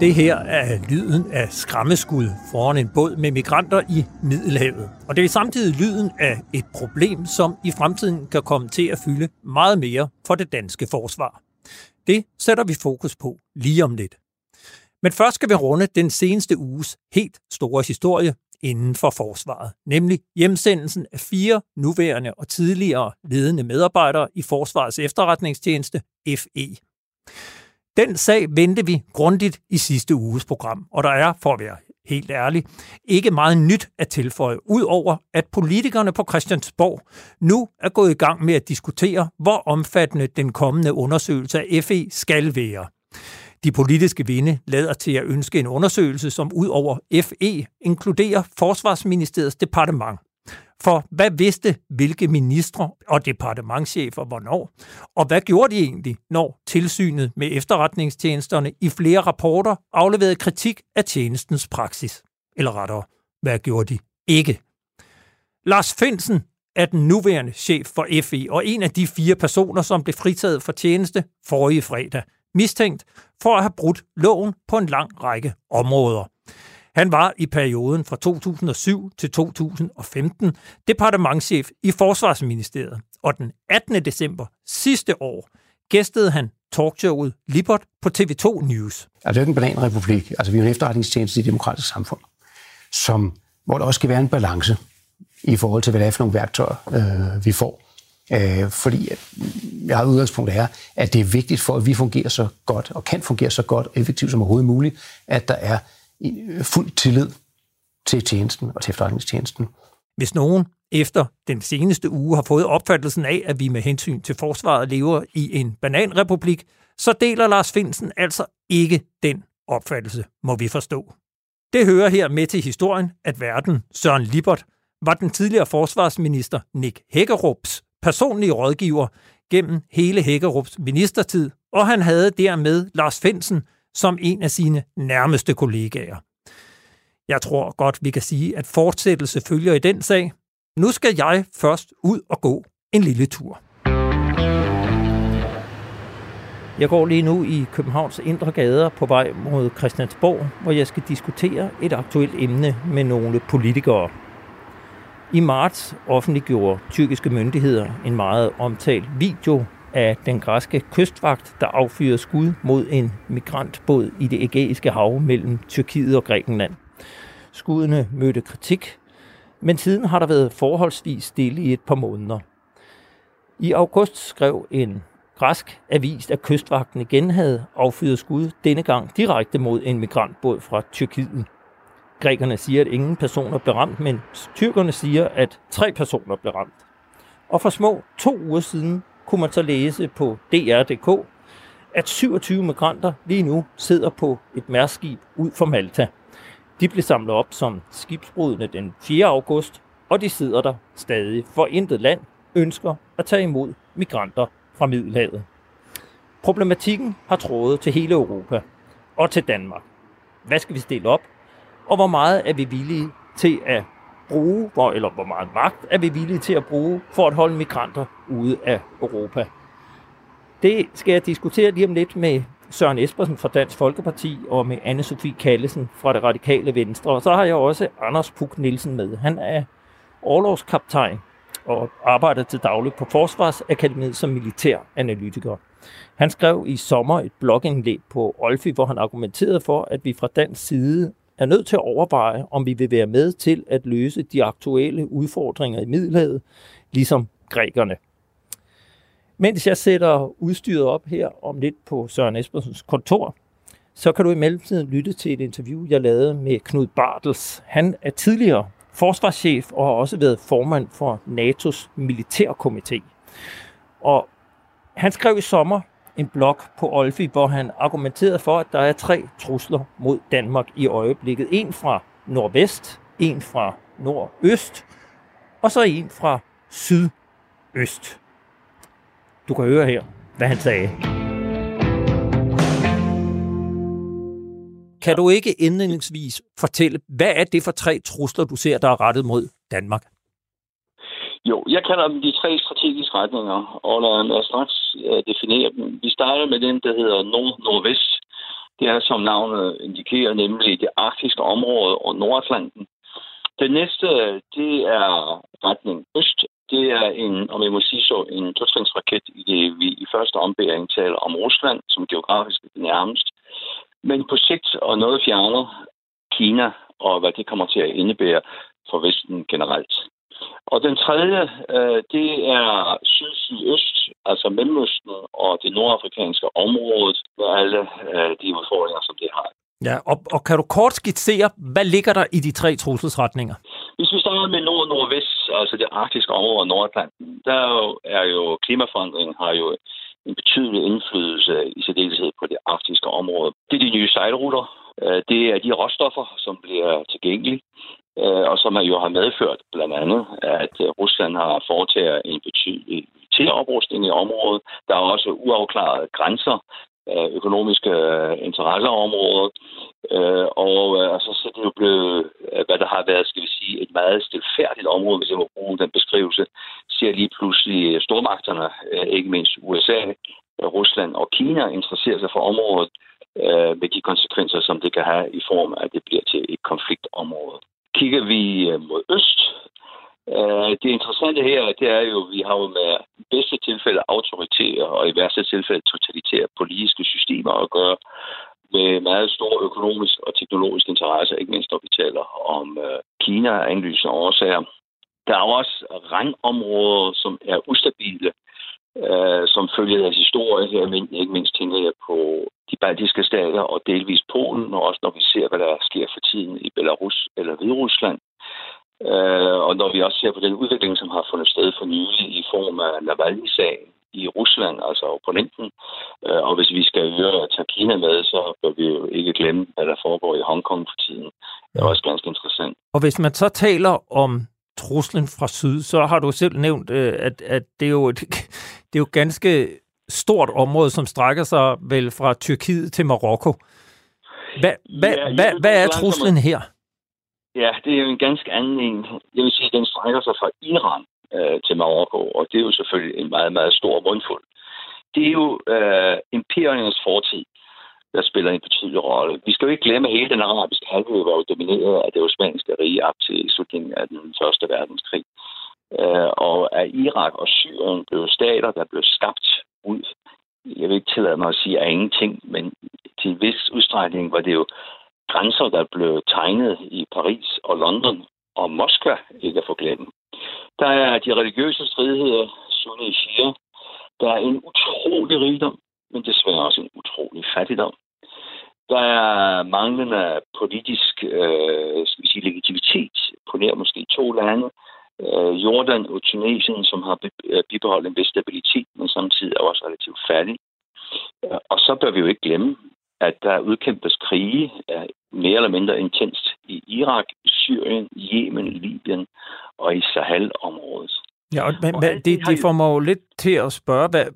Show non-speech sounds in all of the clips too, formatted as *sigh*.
Det her er lyden af skræmmeskud foran en båd med migranter i Middelhavet. Og det er samtidig lyden af et problem, som i fremtiden kan komme til at fylde meget mere for det danske forsvar. Det sætter vi fokus på lige om lidt. Men først skal vi runde den seneste uges helt store historie inden for forsvaret, nemlig hjemsendelsen af fire nuværende og tidligere ledende medarbejdere i Forsvarets efterretningstjeneste, FE. Den sag vendte vi grundigt i sidste uges program, og der er, for at være helt ærlig, ikke meget nyt at tilføje, udover at politikerne på Christiansborg nu er gået i gang med at diskutere, hvor omfattende den kommende undersøgelse af FE skal være. De politiske vinde lader til at ønske en undersøgelse, som ud over FE inkluderer Forsvarsministeriets departement. For hvad vidste hvilke ministre og departementchefer hvornår? Og hvad gjorde de egentlig, når tilsynet med efterretningstjenesterne i flere rapporter afleverede kritik af tjenestens praksis? Eller rettere, hvad gjorde de ikke? Lars Finsen er den nuværende chef for FE og en af de fire personer, som blev fritaget for tjeneste forrige fredag, mistænkt for at have brudt loven på en lang række områder. Han var i perioden fra 2007 til 2015 departementchef i Forsvarsministeriet, og den 18. december sidste år gæstede han talkshowet Libert på TV2 News. Altså, det er jo en bananrepublik. Altså, vi er en efterretningstjeneste i et demokratisk samfund, som, hvor der også skal være en balance i forhold til, hvad det er for nogle værktøjer, øh, vi får. Øh, fordi mm, jeg har udgangspunkt er, at det er vigtigt for, at vi fungerer så godt, og kan fungere så godt og effektivt som overhovedet muligt, at der er Øh, fuld tillid til tjenesten og til efterretningstjenesten. Hvis nogen efter den seneste uge har fået opfattelsen af, at vi med hensyn til forsvaret lever i en bananrepublik, så deler Lars Finsen altså ikke den opfattelse, må vi forstå. Det hører her med til historien, at verden Søren Libert var den tidligere forsvarsminister Nick Hækkerups personlige rådgiver gennem hele Hækkerups ministertid, og han havde dermed Lars Finsen som en af sine nærmeste kollegaer. Jeg tror godt, vi kan sige, at fortsættelse følger i den sag. Nu skal jeg først ud og gå en lille tur. Jeg går lige nu i Københavns indre gader på vej mod Christiansborg, hvor jeg skal diskutere et aktuelt emne med nogle politikere. I marts offentliggjorde tyrkiske myndigheder en meget omtalt video af den græske kystvagt, der affyrede skud mod en migrantbåd i det ægæiske hav mellem Tyrkiet og Grækenland. Skuddene mødte kritik, men siden har der været forholdsvis stille i et par måneder. I august skrev en græsk avis, at kystvagten igen havde affyret skud, denne gang direkte mod en migrantbåd fra Tyrkiet. Grækerne siger, at ingen personer blev ramt, men tyrkerne siger, at tre personer blev ramt. Og for små to uger siden kunne man så læse på dr.dk, at 27 migranter lige nu sidder på et mærskib ud for Malta. De blev samlet op som skibsbrudne den 4. august, og de sidder der stadig, for intet land ønsker at tage imod migranter fra Middelhavet. Problematikken har trådet til hele Europa og til Danmark. Hvad skal vi stille op? Og hvor meget er vi villige til at bruge, hvor, eller hvor meget magt er vi villige til at bruge for at holde migranter ude af Europa. Det skal jeg diskutere lige om lidt med Søren Espersen fra Dansk Folkeparti og med anne Sofie Kallesen fra det radikale Venstre. Og så har jeg også Anders Puk Nielsen med. Han er overlovskaptajn og arbejder til daglig på Forsvarsakademiet som militær analytiker. Han skrev i sommer et blogindlæg på Olfi, hvor han argumenterede for, at vi fra dansk side er nødt til at overveje, om vi vil være med til at løse de aktuelle udfordringer i Middelhavet, ligesom grækerne. Mens jeg sætter udstyret op her om lidt på Søren Espersens kontor, så kan du i mellemtiden lytte til et interview, jeg lavede med Knud Bartels. Han er tidligere forsvarschef og har også været formand for NATO's militærkomité. Og han skrev i sommer en blog på Olfi, hvor han argumenterede for, at der er tre trusler mod Danmark i øjeblikket. En fra nordvest, en fra nordøst, og så en fra sydøst. Du kan høre her, hvad han sagde. Kan du ikke indledningsvis fortælle, hvad er det for tre trusler, du ser, der er rettet mod Danmark? Jo, jeg kalder dem de tre strategiske retninger, og lad mig straks øh, definere dem. Vi starter med den, der hedder nord-nordvest, Det er, som navnet indikerer, nemlig det arktiske område og Nordatlanten. Det næste, det er retning øst. Det er en, om jeg må sige så, en totrinsraket i det, vi i første ombæring taler om Rusland, som geografisk er nærmest. Men på sigt og noget fjerner Kina og hvad det kommer til at indebære for Vesten generelt. Og den tredje, øh, det er syd-sydøst, altså Mellemøsten og det nordafrikanske område, med alle øh, de udfordringer, som det har. Ja, og, og kan du kort skitsere, hvad ligger der i de tre trusselsretninger? Hvis vi starter med nord nordvest, altså det arktiske område og Nordatlanten, der er jo, klimaforandringen har jo en betydelig indflydelse i særdeleshed på det arktiske område. Det er de nye sejlruter, øh, det er de råstoffer, som bliver tilgængelige, Øh, og som jo har medført blandt andet, at øh, Rusland har foretaget en betydelig oprustning i området. Der er også uafklarede grænser øh, økonomiske interesseområder. Og altså, så er det jo blevet, hvad der har været, skal vi sige, et meget stilfærdigt område, hvis jeg må bruge den beskrivelse, ser lige pludselig stormagterne, ikke mindst USA, Rusland og Kina, interesserer sig for området med de konsekvenser, som det kan have i form af, at det bliver til et konfliktområde. Kigger vi øh, mod øst, øh, det interessante her, det er jo, at vi har jo med bedste tilfælde autoritære og i værste tilfælde totalitære politiske systemer at gøre med meget stor økonomisk og teknologisk interesse, ikke mindst når vi taler om uh, Kina og indlysende årsager. Der er også rangområder, som er ustabile, uh, som følger af historie her, men ikke mindst tænker jeg på de baltiske stater og delvis Polen, og også når vi ser, hvad der sker for tiden i Belarus eller Hviderusland. Øh, og når vi også ser på den udvikling, som har fundet sted for nylig i form af Navalny-sagen i Rusland, altså opponenten, øh, og hvis vi skal høre tage Kina med, så bør vi jo ikke glemme, hvad der foregår i Hongkong for tiden. Det er også ganske interessant. Og hvis man så taler om truslen fra syd, så har du selv nævnt, øh, at, at det, er jo et, *laughs* det er jo ganske stort område, som strækker sig vel fra Tyrkiet til Marokko. Hvad, hvad, ja, hvad, hvad er truslen her? Ja, det er jo en ganske anden en. Jeg vil sige, at den strækker sig fra Iran øh, til Marokko, og det er jo selvfølgelig en meget, meget stor mundfuld. Det er jo øh, imperiernes fortid, der spiller en betydelig rolle. Vi skal jo ikke glemme, at hele den arabiske halvø var jo domineret af det osmanske rige op til slutningen af den første verdenskrig. Øh, og at Irak og Syrien blev stater, der blev skabt ud. Jeg vil ikke tillade mig at sige af ingenting, men til en vis udstrækning var det jo grænser, der blev tegnet i Paris og London og Moskva, ikke at forglemme. Der er de religiøse stridigheder, sunni shia. Der er en utrolig rigdom, men desværre også en utrolig fattigdom. Der er manglende politisk øh, skal vi sige, legitimitet på nær måske to lande. Øh, Jordan og Tunesien, som har øh, bibeholdt en vis stabilitet, men samtidig er også relativt fattig. Og så bør vi jo ikke glemme, at der udkæmpes krige er mere eller mindre intenst i Irak, Syrien, Yemen, Libyen og i Sahel-området. Ja, og, men, og det, det, det får mig jo lidt til at spørge, hvad,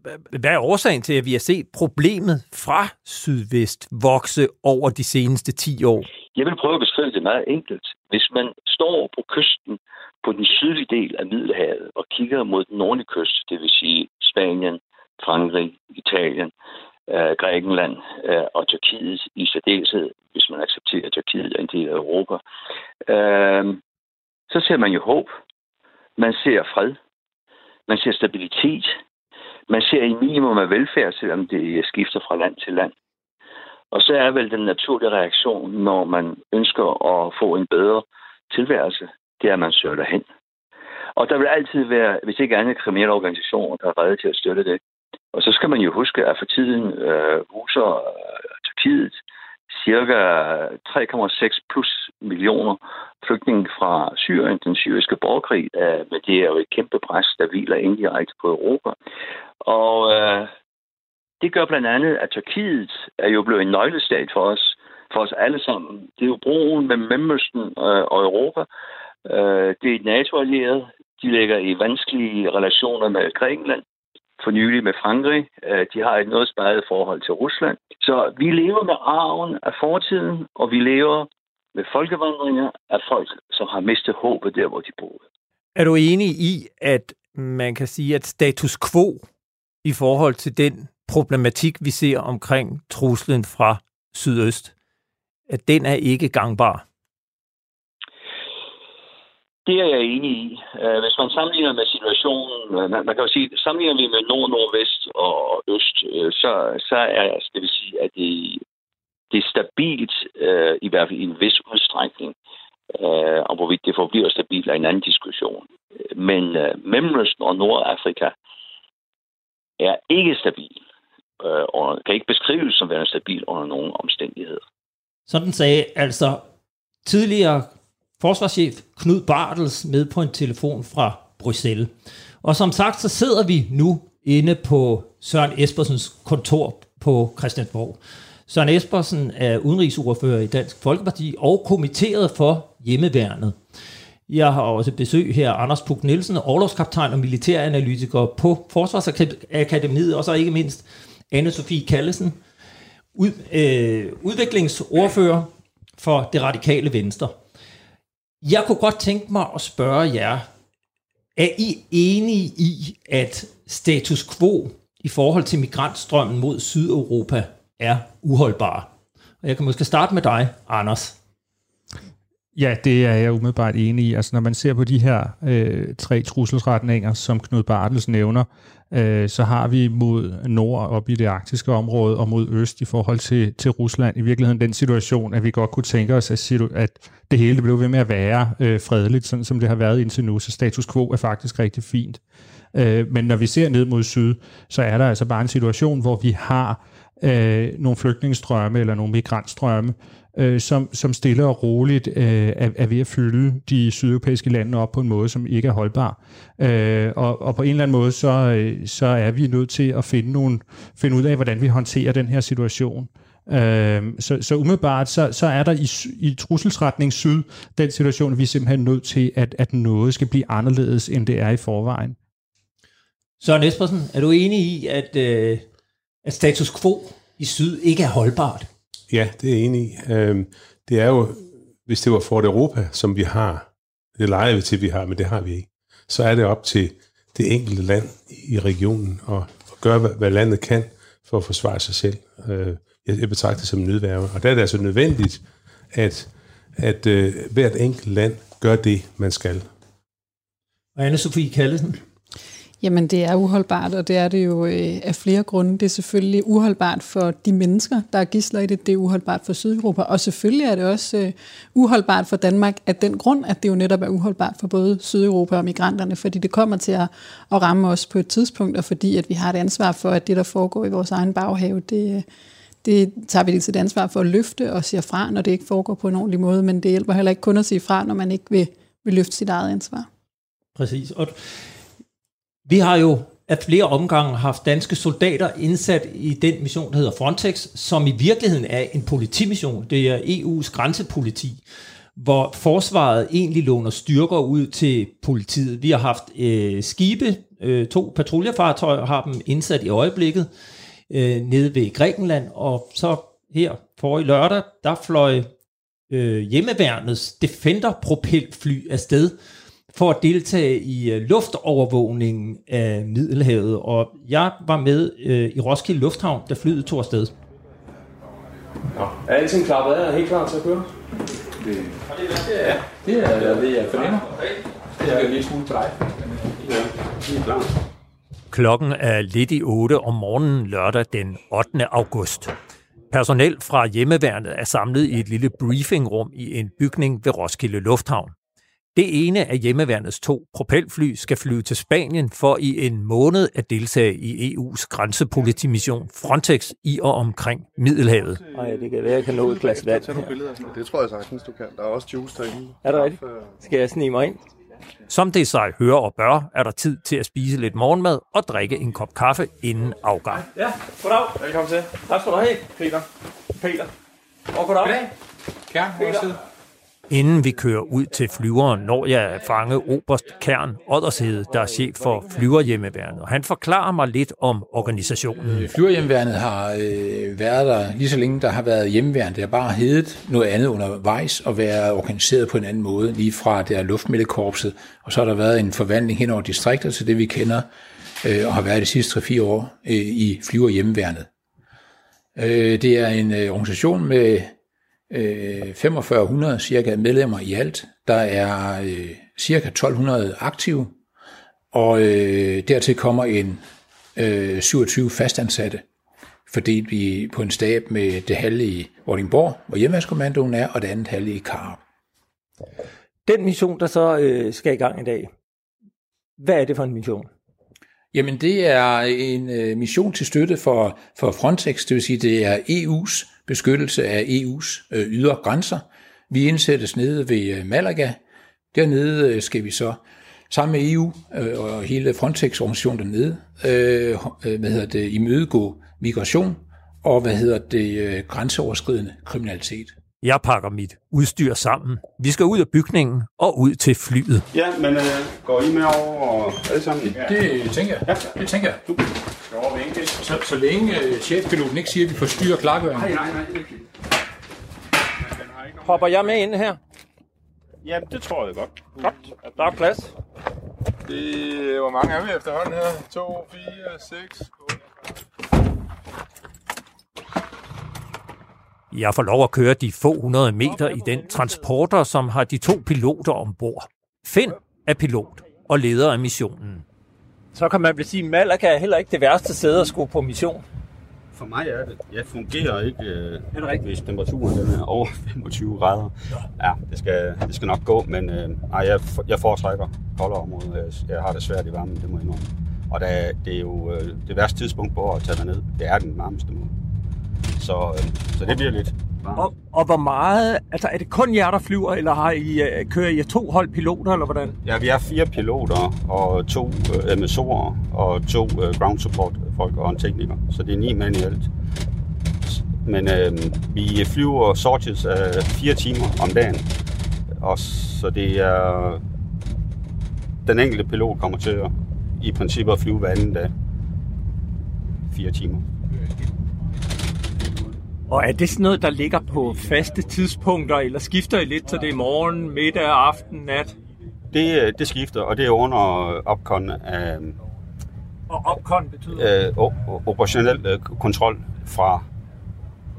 hvad er årsagen til, at vi har set problemet fra sydvest vokse over de seneste 10 år? Jeg vil prøve at beskrive det meget enkelt. Hvis man står på kysten på den sydlige del af Middelhavet og kigger mod den nordlige kyst, det vil sige Spanien, Frankrig, Italien, øh, Grækenland øh, og Tyrkiet i særdeleshed, hvis man accepterer, at Tyrkiet er en del af Europa, øh, så ser man jo håb. Man ser fred. Man ser stabilitet. Man ser en minimum af velfærd, selvom det skifter fra land til land. Og så er vel den naturlige reaktion, når man ønsker at få en bedre tilværelse, det er, at man søger derhen. Og der vil altid være, hvis ikke andet kriminelle organisationer, der er redde til at støtte det. Og så skal man jo huske, at for tiden øh, huser øh, Tyrkiet cirka 3,6 plus millioner flygtninge fra Syrien, den syriske borgerkrig. Øh, men det er jo et kæmpe pres, der hviler indirekte på Europa. Og øh, det gør blandt andet, at Tyrkiet er jo blevet en nøglestat for os, for os alle sammen. Det er jo broen mellem Mellemøsten øh, og Europa. Øh, det er et NATO-allieret. De ligger i vanskelige relationer med Grækenland for nylig med Frankrig. Øh, de har et noget spadet forhold til Rusland. Så vi lever med arven af fortiden, og vi lever med folkevandringer af folk, som har mistet håbet der, hvor de boede. Er du enig i, at man kan sige, at status quo i forhold til den problematik, vi ser omkring truslen fra sydøst, at den er ikke gangbar. Det er jeg enig i. Øh, hvis man sammenligner med situationen, øh, man, kan jo sige, sammenligner vi med nord, nordvest og øst, øh, så, så er, skal vi sige, at det, det er stabilt, i hvert fald i en vis udstrækning. Og hvorvidt det forbliver stabilt er en anden diskussion. Men Mellemøsten og Nordafrika er ikke stabil, og kan ikke beskrives som værende stabil under nogen omstændigheder. Sådan sagde altså tidligere forsvarschef Knud Bartels med på en telefon fra Bruxelles. Og som sagt, så sidder vi nu inde på Søren Espersens kontor på Christiansborg. Søren Espersen er udenrigsordfører i Dansk Folkeparti og kommitteret for hjemmeværnet. Jeg har også besøg her Anders Puk Nielsen, overlovskaptajn og militæranalytiker på Forsvarsakademiet, og så ikke mindst Anne-Sophie Kallesen, ud, øh, udviklingsordfører for det radikale venstre. Jeg kunne godt tænke mig at spørge jer, er I enige i, at status quo i forhold til migrantstrømmen mod Sydeuropa er uholdbar? Og jeg kan måske starte med dig, Anders. Ja, det er jeg umiddelbart enig i. Altså, når man ser på de her øh, tre trusselsretninger, som Knud Bartels nævner, øh, så har vi mod nord op i det arktiske område og mod øst i forhold til, til Rusland i virkeligheden den situation, at vi godt kunne tænke os, at, at det hele det blev ved med at være øh, fredeligt, sådan som det har været indtil nu. Så status quo er faktisk rigtig fint. Øh, men når vi ser ned mod syd, så er der altså bare en situation, hvor vi har øh, nogle flygtningestrømme eller nogle migrantstrømme, øh, som, som stille og roligt øh, er, er ved at fylde de sydeuropæiske lande op på en måde, som ikke er holdbar. Øh, og, og på en eller anden måde, så, øh, så er vi nødt til at finde, nogle, finde ud af, hvordan vi håndterer den her situation. Øh, så, så umiddelbart, så, så er der i, i trusselsretning syd den situation, vi er simpelthen nødt til, at, at noget skal blive anderledes, end det er i forvejen. Søren Espersen, er du enig i, at, øh, at status quo i syd ikke er holdbart? Ja, det er jeg enig i. Øhm, det er jo, hvis det var Fort Europa, som vi har, det leger vi til, vi har, men det har vi ikke, så er det op til det enkelte land i regionen at, gøre, hvad, landet kan for at forsvare sig selv. Øh, jeg, betragter det som nødværve. Og der er det altså nødvendigt, at, at øh, hvert enkelt land gør det, man skal. Og Anne-Sophie Kallesen? Jamen, det er uholdbart, og det er det jo øh, af flere grunde. Det er selvfølgelig uholdbart for de mennesker, der er gisler i det. Det er uholdbart for Sydeuropa, og selvfølgelig er det også øh, uholdbart for Danmark af den grund, at det jo netop er uholdbart for både Sydeuropa og migranterne, fordi det kommer til at, at ramme os på et tidspunkt, og fordi at vi har et ansvar for, at det, der foregår i vores egen baghave, det, øh, det tager vi et ansvar for at løfte og sige fra, når det ikke foregår på en ordentlig måde, men det hjælper heller ikke kun at sige fra, når man ikke vil, vil løfte sit eget ansvar. Præcis. Og vi har jo af flere omgange haft danske soldater indsat i den mission, der hedder Frontex, som i virkeligheden er en politimission. Det er EU's grænsepoliti, hvor forsvaret egentlig låner styrker ud til politiet. Vi har haft øh, skibe, øh, to patruljefartøjer har dem indsat i øjeblikket øh, nede ved Grækenland, og så her for i lørdag, der fløj øh, hjemmeværnets Defender-propelfly afsted, for at deltage i øh, luftovervågningen af Middelhavet, og jeg var med øh, i Roskilde Lufthavn, da flyet tog afsted. Nå, er alting klappet af? Er helt klar til at køre? Det, ja, det er det, jeg fornemmer. Det er lille smule på dig. Ja, det er klar. Klokken er lidt i 8 om morgenen lørdag den 8. august. Personel fra hjemmeværnet er samlet i et lille briefingrum i en bygning ved Roskilde Lufthavn. Det ene af hjemmeværnets to propelfly skal flyve til Spanien for i en måned at deltage i EU's grænsepolitimission Frontex i og omkring Middelhavet. Nej, det kan være, jeg kan nå et glas vand. Det tror jeg sagtens, du kan. Der er også juice derinde. Er det rigtigt? Skal jeg snige mig ind? Som det sig hører og bør, er der tid til at spise lidt morgenmad og drikke en kop kaffe inden afgang. Ja, goddag. Velkommen til. Tak skal du have. Peter. Peter. Og goddag. Goddag. Kjern, Peter. Inden vi kører ud til flyveren, når jeg at fange Oberst Kern Oddershede, der er chef for flyverhjemmeværnet. Og han forklarer mig lidt om organisationen. Øh, flyverhjemmeværnet har øh, været der lige så længe, der har været hjemmeværn. Det har bare heddet noget andet undervejs og været organiseret på en anden måde, lige fra der luftmiddelkorpset. Og så har der været en forvandling hen over distrikter til det, vi kender øh, og har været de sidste 3-4 år øh, i flyverhjemmeværnet. Øh, det er en øh, organisation med øh, 4500 cirka medlemmer i alt. Der er øh, cirka 1200 aktive, og øh, dertil kommer en øh, 27 fastansatte, fordelt vi på en stab med det halve i Vordingborg, hvor hjemmeværnskommandoen er, og det andet halve i Karup. Den mission, der så øh, skal i gang i dag, hvad er det for en mission? Jamen det er en øh, mission til støtte for, for Frontex, det vil sige det er EU's beskyttelse af EU's øh, ydre grænser. Vi indsættes nede ved øh, Malaga. Dernede øh, skal vi så sammen med EU og hele Frontex-organisationen dernede, hvad hedder det, imødegå migration og hvad hedder det, grænseoverskridende kriminalitet. Jeg pakker mit udstyr sammen. Vi skal ud af bygningen og ud til flyet. Ja, men øh, går I med over og alle sammen? Ja. Det tænker jeg. Ja. Det tænker jeg. Du. Så, så længe øh, chefpiloten ikke siger, at vi forstyrrer klargøringen. Nej, nej, nej. Hopper jeg med ind her? Ja, det tror jeg godt. Godt. Der er plads. Det, hvor mange er vi efterhånden her? 2, 4, 6, 8. Jeg får lov at køre de få hundrede meter i den transporter, som har de to piloter ombord. Finn er pilot og leder af missionen. Så kan man vel sige, at Malaga er heller ikke det værste sted at skulle på mission. For mig er det. Jeg fungerer ikke, øh, hvis temperaturen den er over *laughs* 25 grader. Ja, det skal, det skal nok gå, men øh, ej, jeg, jeg foretrækker koldere områder. Jeg, jeg har det svært i varmen, det må jeg indrømme. Og der, det er jo øh, det værste tidspunkt på at tage derned. Det er den varmeste måde. Så, øh, så det bliver lidt varmt. Og, og hvor meget, altså er det kun jer, der flyver, eller har I, øh, kører I to hold piloter, eller hvordan? Ja, vi er fire piloter og to øh, MSO'er og to øh, ground support folk og en tekniker. Så det er ni mænd i alt. Men øh, vi flyver sorties af fire timer om dagen. Og så det er... Den enkelte pilot kommer til at i princippet at flyve hver anden dag. Fire timer. Og er det sådan noget, der ligger på faste tidspunkter, eller skifter I lidt, så det er morgen, middag, aften, nat? Det, øh, det skifter, og det er under opkon af Og opkon betyder? øh, operationel øh, kontrol fra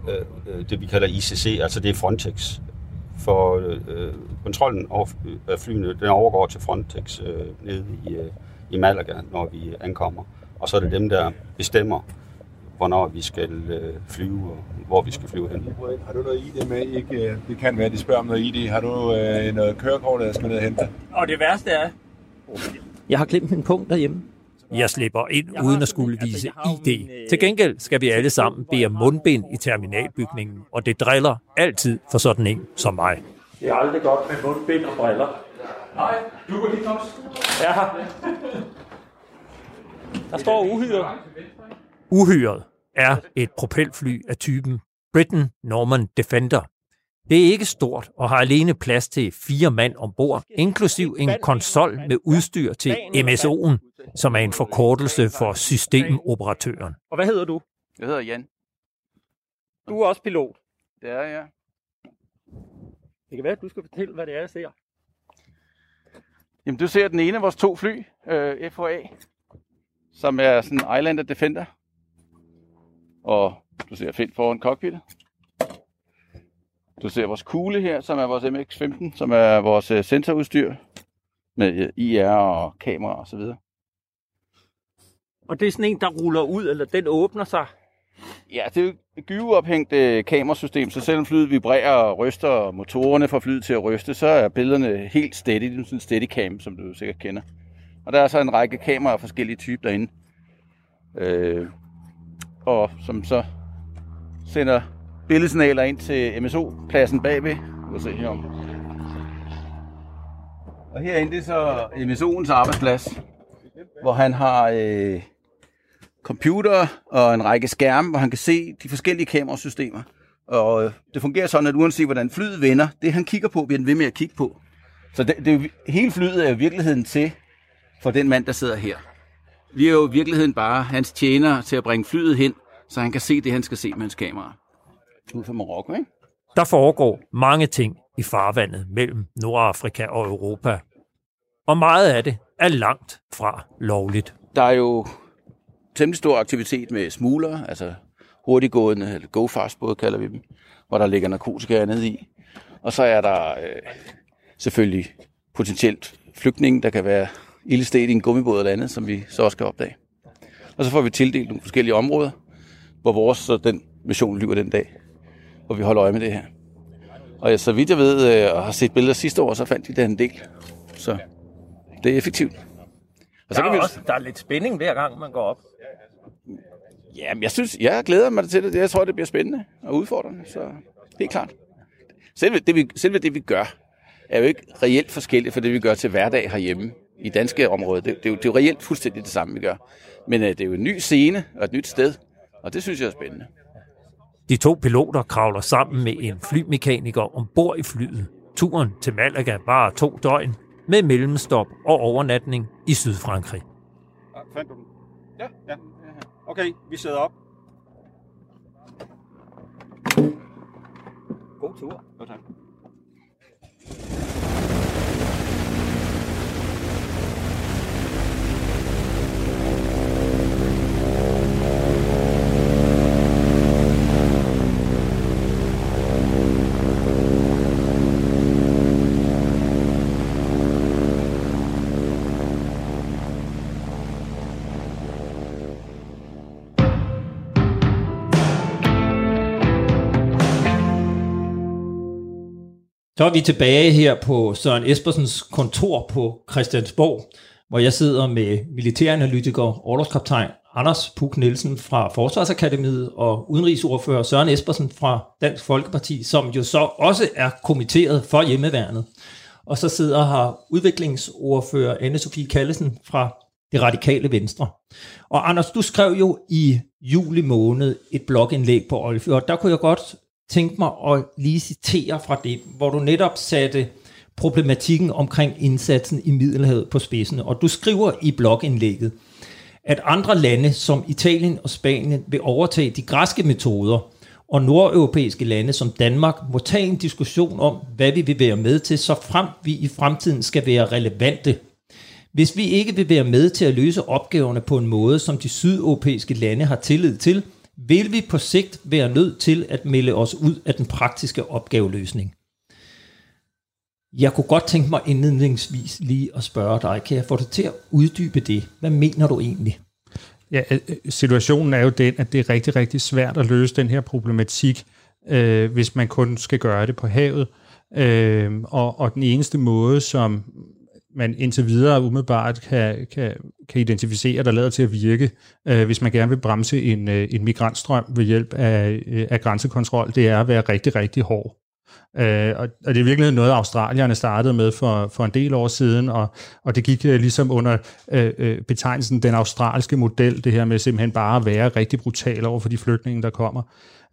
øh, øh, det, vi kalder ICC, altså det er Frontex. For øh, kontrollen over af flyene, den overgår til Frontex øh, nede i, øh, i Malaga, når vi ankommer. Og så er det dem, der bestemmer, hvornår vi skal øh, flyve, og hvor vi skal flyve hen. Har du noget ID med? Ikke, øh, det kan være, de spørger om noget ID. Har du øh, noget kørekort, der skal ned og hente? Og det værste er... Jeg har glemt min punkt derhjemme. Jeg slipper ind uden at skulle vise ID. Til gengæld skal vi alle sammen om mundbind i terminalbygningen, og det driller altid for sådan en som mig. Det er aldrig godt med mundbind og briller. Nej, du går lige også. Ja. Der står uhyret. Uhyret er et propelfly af typen Britain Norman Defender. Det er ikke stort og har alene plads til fire mand ombord, inklusiv en konsol med udstyr til MSO'en, som er en forkortelse for systemoperatøren. Og hvad hedder du? Jeg hedder Jan. Du er også pilot. Det er jeg. Det kan være, at du skal fortælle, hvad det er, jeg ser. Jamen, du ser den ene af vores to fly, øh, FHA, som er sådan en Islander Defender. Og du ser fedt foran cockpittet. Du ser vores kugle her, som er vores MX-15, som er vores øh, sensorudstyr med øh, IR og kamera og så videre. Og det er sådan en, der ruller ud, eller den åbner sig. Ja, det er jo et gyveophængt øh, kamerasystem, så selvom flyet vibrerer og ryster, og motorerne får flyet til at ryste, så er billederne helt steady. Det er sådan en steadicam, som du sikkert kender. Og der er så en række kameraer af forskellige typer derinde. Øh, og som så sender billedsignaler ind til MSO-pladsen bagved. Vi kan se herom. Og herinde det er så MSO'ens arbejdsplads, hvor han har øh, computer og en række skærme, hvor han kan se de forskellige kamerasystemer. Og øh, det fungerer sådan, at uanset hvordan flyet vender, det han kigger på, bliver den ved med at kigge på. Så det, det, er hele flyet er jo i virkeligheden til for den mand, der sidder her. Vi er jo i virkeligheden bare hans tjener til at bringe flyet hen, så han kan se det, han skal se med hans kamera. Ud fra Marokko, ikke? Der foregår mange ting i farvandet mellem Nordafrika og Europa. Og meget af det er langt fra lovligt. Der er jo temmelig stor aktivitet med smugler, altså hurtiggående, eller go-fast både kalder vi dem, hvor der ligger narkotika ned i. Og så er der øh, selvfølgelig potentielt flygtninge, der kan være ildested i en gummibåd eller andet, som vi så også skal opdage. Og så får vi tildelt nogle forskellige områder, hvor vores så den mission lyver den dag, hvor vi holder øje med det her. Og ja, så vidt jeg ved, øh, og har set billeder sidste år, så fandt de der en del. Så det er effektivt. Og så der, er kan vi... også, der er lidt spænding hver gang, man går op. Jamen, jeg synes, jeg glæder mig til det. Jeg tror, det bliver spændende og udfordrende, så helt klart. Selve det, vi, selve det, vi gør, er jo ikke reelt forskelligt fra det, vi gør til hverdag herhjemme i danske områder. Det, det, er, jo, det er jo reelt fuldstændig det samme, vi gør. Men uh, det er jo en ny scene og et nyt sted, og det synes jeg er spændende. De to piloter kravler sammen med en flymekaniker ombord i flyet. Turen til Malaga var to døgn med mellemstop og overnatning i Sydfrankrig. Fandt du den? Ja, ja. Okay, vi sidder op. God tur. Jo, tak. Så er vi tilbage her på Søren Espersens kontor på Christiansborg, hvor jeg sidder med militæranalytiker, overlovskaptajn Anders Puk Nielsen fra Forsvarsakademiet og udenrigsordfører Søren Espersen fra Dansk Folkeparti, som jo så også er kommitteret for hjemmeværnet. Og så sidder her udviklingsordfører Anne-Sophie Kallesen fra det radikale venstre. Og Anders, du skrev jo i juli måned et blogindlæg på Olfjord. Der kunne jeg godt tænke mig at lige citere fra det, hvor du netop satte problematikken omkring indsatsen i Middelhavet på spidsen. Og du skriver i blogindlægget, at andre lande som Italien og Spanien vil overtage de græske metoder, og nordeuropæiske lande som Danmark må tage en diskussion om, hvad vi vil være med til, så frem vi i fremtiden skal være relevante. Hvis vi ikke vil være med til at løse opgaverne på en måde, som de sydeuropæiske lande har tillid til, vil vi på sigt være nødt til at melde os ud af den praktiske opgaveløsning. Jeg kunne godt tænke mig indledningsvis lige at spørge dig, kan jeg få dig til at uddybe det? Hvad mener du egentlig? Ja, øh, øh, situationen er jo den, at det er rigtig, rigtig svært at løse den her problematik, øh, hvis man kun skal gøre det på havet. Øh, og, og den eneste måde, som man indtil videre umiddelbart kan, kan, kan identificere, der lader til at virke, øh, hvis man gerne vil bremse en, øh, en migrantstrøm ved hjælp af, øh, af grænsekontrol, det er at være rigtig, rigtig hård. Øh, og, og det er virkelig noget, australierne startede med for, for en del år siden, og, og det gik øh, ligesom under øh, øh, betegnelsen den australske model, det her med simpelthen bare at være rigtig brutal over for de flygtninge, der kommer.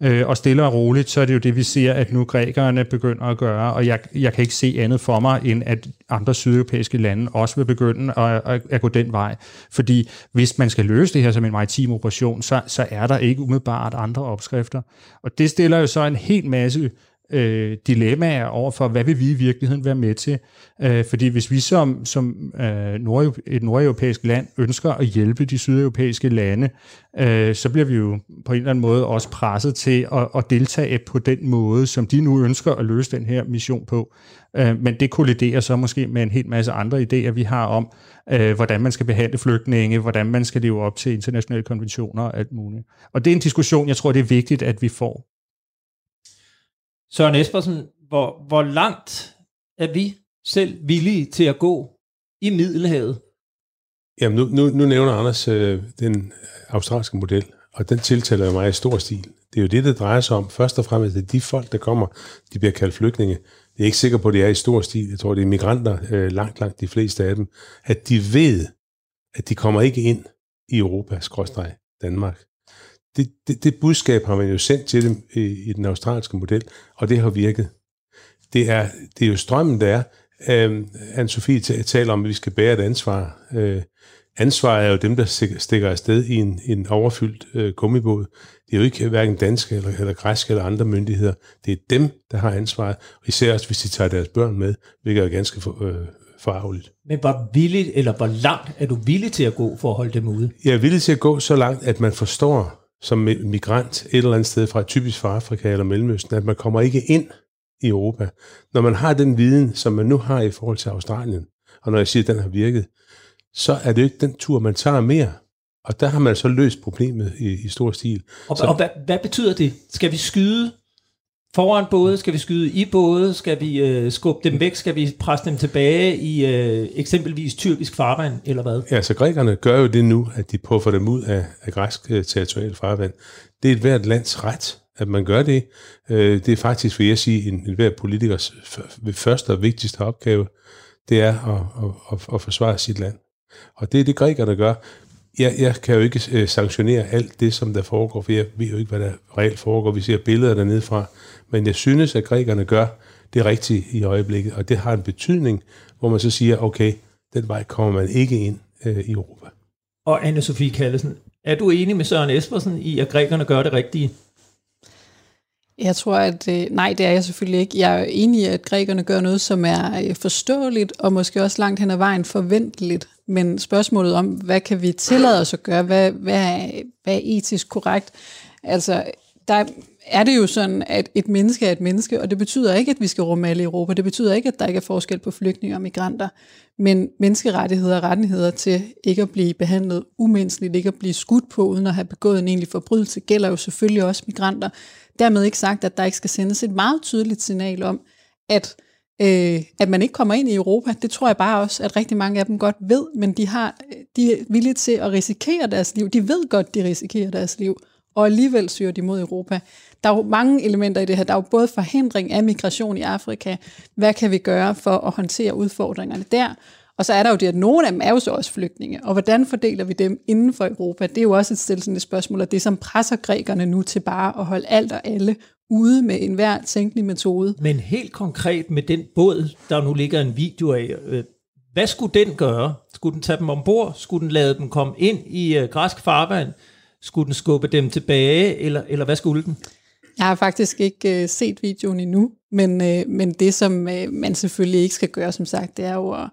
Øh, og stille og roligt, så er det jo det, vi ser, at nu grækerne begynder at gøre, og jeg, jeg kan ikke se andet for mig, end at andre sydeuropæiske lande også vil begynde at, at, at gå den vej. Fordi hvis man skal løse det her som en maritim operation, så, så er der ikke umiddelbart andre opskrifter. Og det stiller jo så en hel masse øh, dilemmaer over for, hvad vil vi i virkeligheden være med til? Øh, fordi hvis vi som, som øh, nord, et nordeuropæisk land ønsker at hjælpe de sydeuropæiske lande, øh, så bliver vi jo på en eller anden måde også presset til at, at deltage på den måde, som de nu ønsker at løse den her mission på. Øh, men det kolliderer så måske med en hel masse andre idéer, vi har om, øh, hvordan man skal behandle flygtninge, hvordan man skal leve op til internationale konventioner og alt muligt. Og det er en diskussion, jeg tror, det er vigtigt, at vi får. Søren Espersen, hvor, hvor langt er vi selv villige til at gå i Middelhavet? Jamen, nu, nu, nu nævner Anders øh, den australske model, og den tiltaler jo mig i stor stil. Det er jo det, det drejer sig om. Først og fremmest, at de folk, der kommer, de bliver kaldt flygtninge. Jeg er ikke sikker på, at det er i stor stil. Jeg tror, det er migranter, øh, langt, langt de fleste af dem. At de ved, at de kommer ikke ind i Europa, skråstreg Danmark det, det, det budskab har man jo sendt til dem i, i den australske model, og det har virket. Det er, det er jo strømmen, der er. Øh, Anne-Sophie taler om, at vi skal bære et ansvar. Øh, ansvar er jo dem, der stikker afsted i en, en overfyldt øh, gummibåd. Det er jo ikke hverken danske eller, eller græske eller andre myndigheder. Det er dem, der har ansvaret. Og især også, hvis de tager deres børn med, hvilket er ganske for, øh, forarveligt. Men hvor villigt, eller hvor langt er du villig til at gå for at holde dem ude? Jeg er villig til at gå så langt, at man forstår, som migrant et eller andet sted fra, typisk fra Afrika eller Mellemøsten, at man kommer ikke ind i Europa. Når man har den viden, som man nu har i forhold til Australien, og når jeg siger, at den har virket, så er det jo ikke den tur, man tager mere. Og der har man så løst problemet i, i stor stil. Og, så, og hvad, hvad betyder det? Skal vi skyde foran både? Skal vi skyde i både? Skal vi øh, skubbe dem væk? Skal vi presse dem tilbage i øh, eksempelvis tyrkisk farvand, eller hvad? Ja, så grækerne gør jo det nu, at de puffer dem ud af, af græsk øh, territorial farvand. Det er et hvert lands ret, at man gør det. Øh, det er faktisk, vil jeg sige, en, en hver politikers første og vigtigste opgave, det er at, at, at, at forsvare sit land. Og det er det, grækerne gør. Jeg, jeg kan jo ikke øh, sanktionere alt det, som der foregår, for jeg ved jo ikke, hvad der reelt foregår. Vi ser billeder dernede fra. Men jeg synes, at grækerne gør det rigtige i øjeblikket, og det har en betydning, hvor man så siger, okay, den vej kommer man ikke ind øh, i Europa. Og Anne-Sophie Kallesen, er du enig med Søren Espersen i, at grækerne gør det rigtige? Jeg tror, at øh, nej, det er jeg selvfølgelig ikke. Jeg er enig i, at grækerne gør noget, som er øh, forståeligt, og måske også langt hen ad vejen forventeligt. Men spørgsmålet om, hvad kan vi tillade os at gøre, hvad, hvad, er, hvad er etisk korrekt? Altså, der er det jo sådan, at et menneske er et menneske, og det betyder ikke, at vi skal rumme alle i Europa. Det betyder ikke, at der ikke er forskel på flygtninge og migranter. Men menneskerettigheder og rettigheder til ikke at blive behandlet umenneskeligt, ikke at blive skudt på, uden at have begået en egentlig forbrydelse, gælder jo selvfølgelig også migranter. Dermed ikke sagt, at der ikke skal sendes et meget tydeligt signal om, at, øh, at man ikke kommer ind i Europa. Det tror jeg bare også, at rigtig mange af dem godt ved, men de, har, de er villige til at risikere deres liv. De ved godt, de risikerer deres liv, og alligevel søger de mod Europa. Der er jo mange elementer i det her. Der er jo både forhindring af migration i Afrika. Hvad kan vi gøre for at håndtere udfordringerne der? Og så er der jo det, at nogle af dem er jo så også flygtninge. Og hvordan fordeler vi dem inden for Europa? Det er jo også et stillende spørgsmål, og det som presser grækerne nu til bare at holde alt og alle ude med enhver tænkelig metode. Men helt konkret med den båd, der nu ligger en video af, øh, hvad skulle den gøre? Skulle den tage dem ombord? Skulle den lade dem komme ind i øh, græsk farvand? Skulle den skubbe dem tilbage, eller, eller hvad skulle den? Jeg har faktisk ikke øh, set videoen endnu, men, øh, men det, som øh, man selvfølgelig ikke skal gøre, som sagt, det er jo at,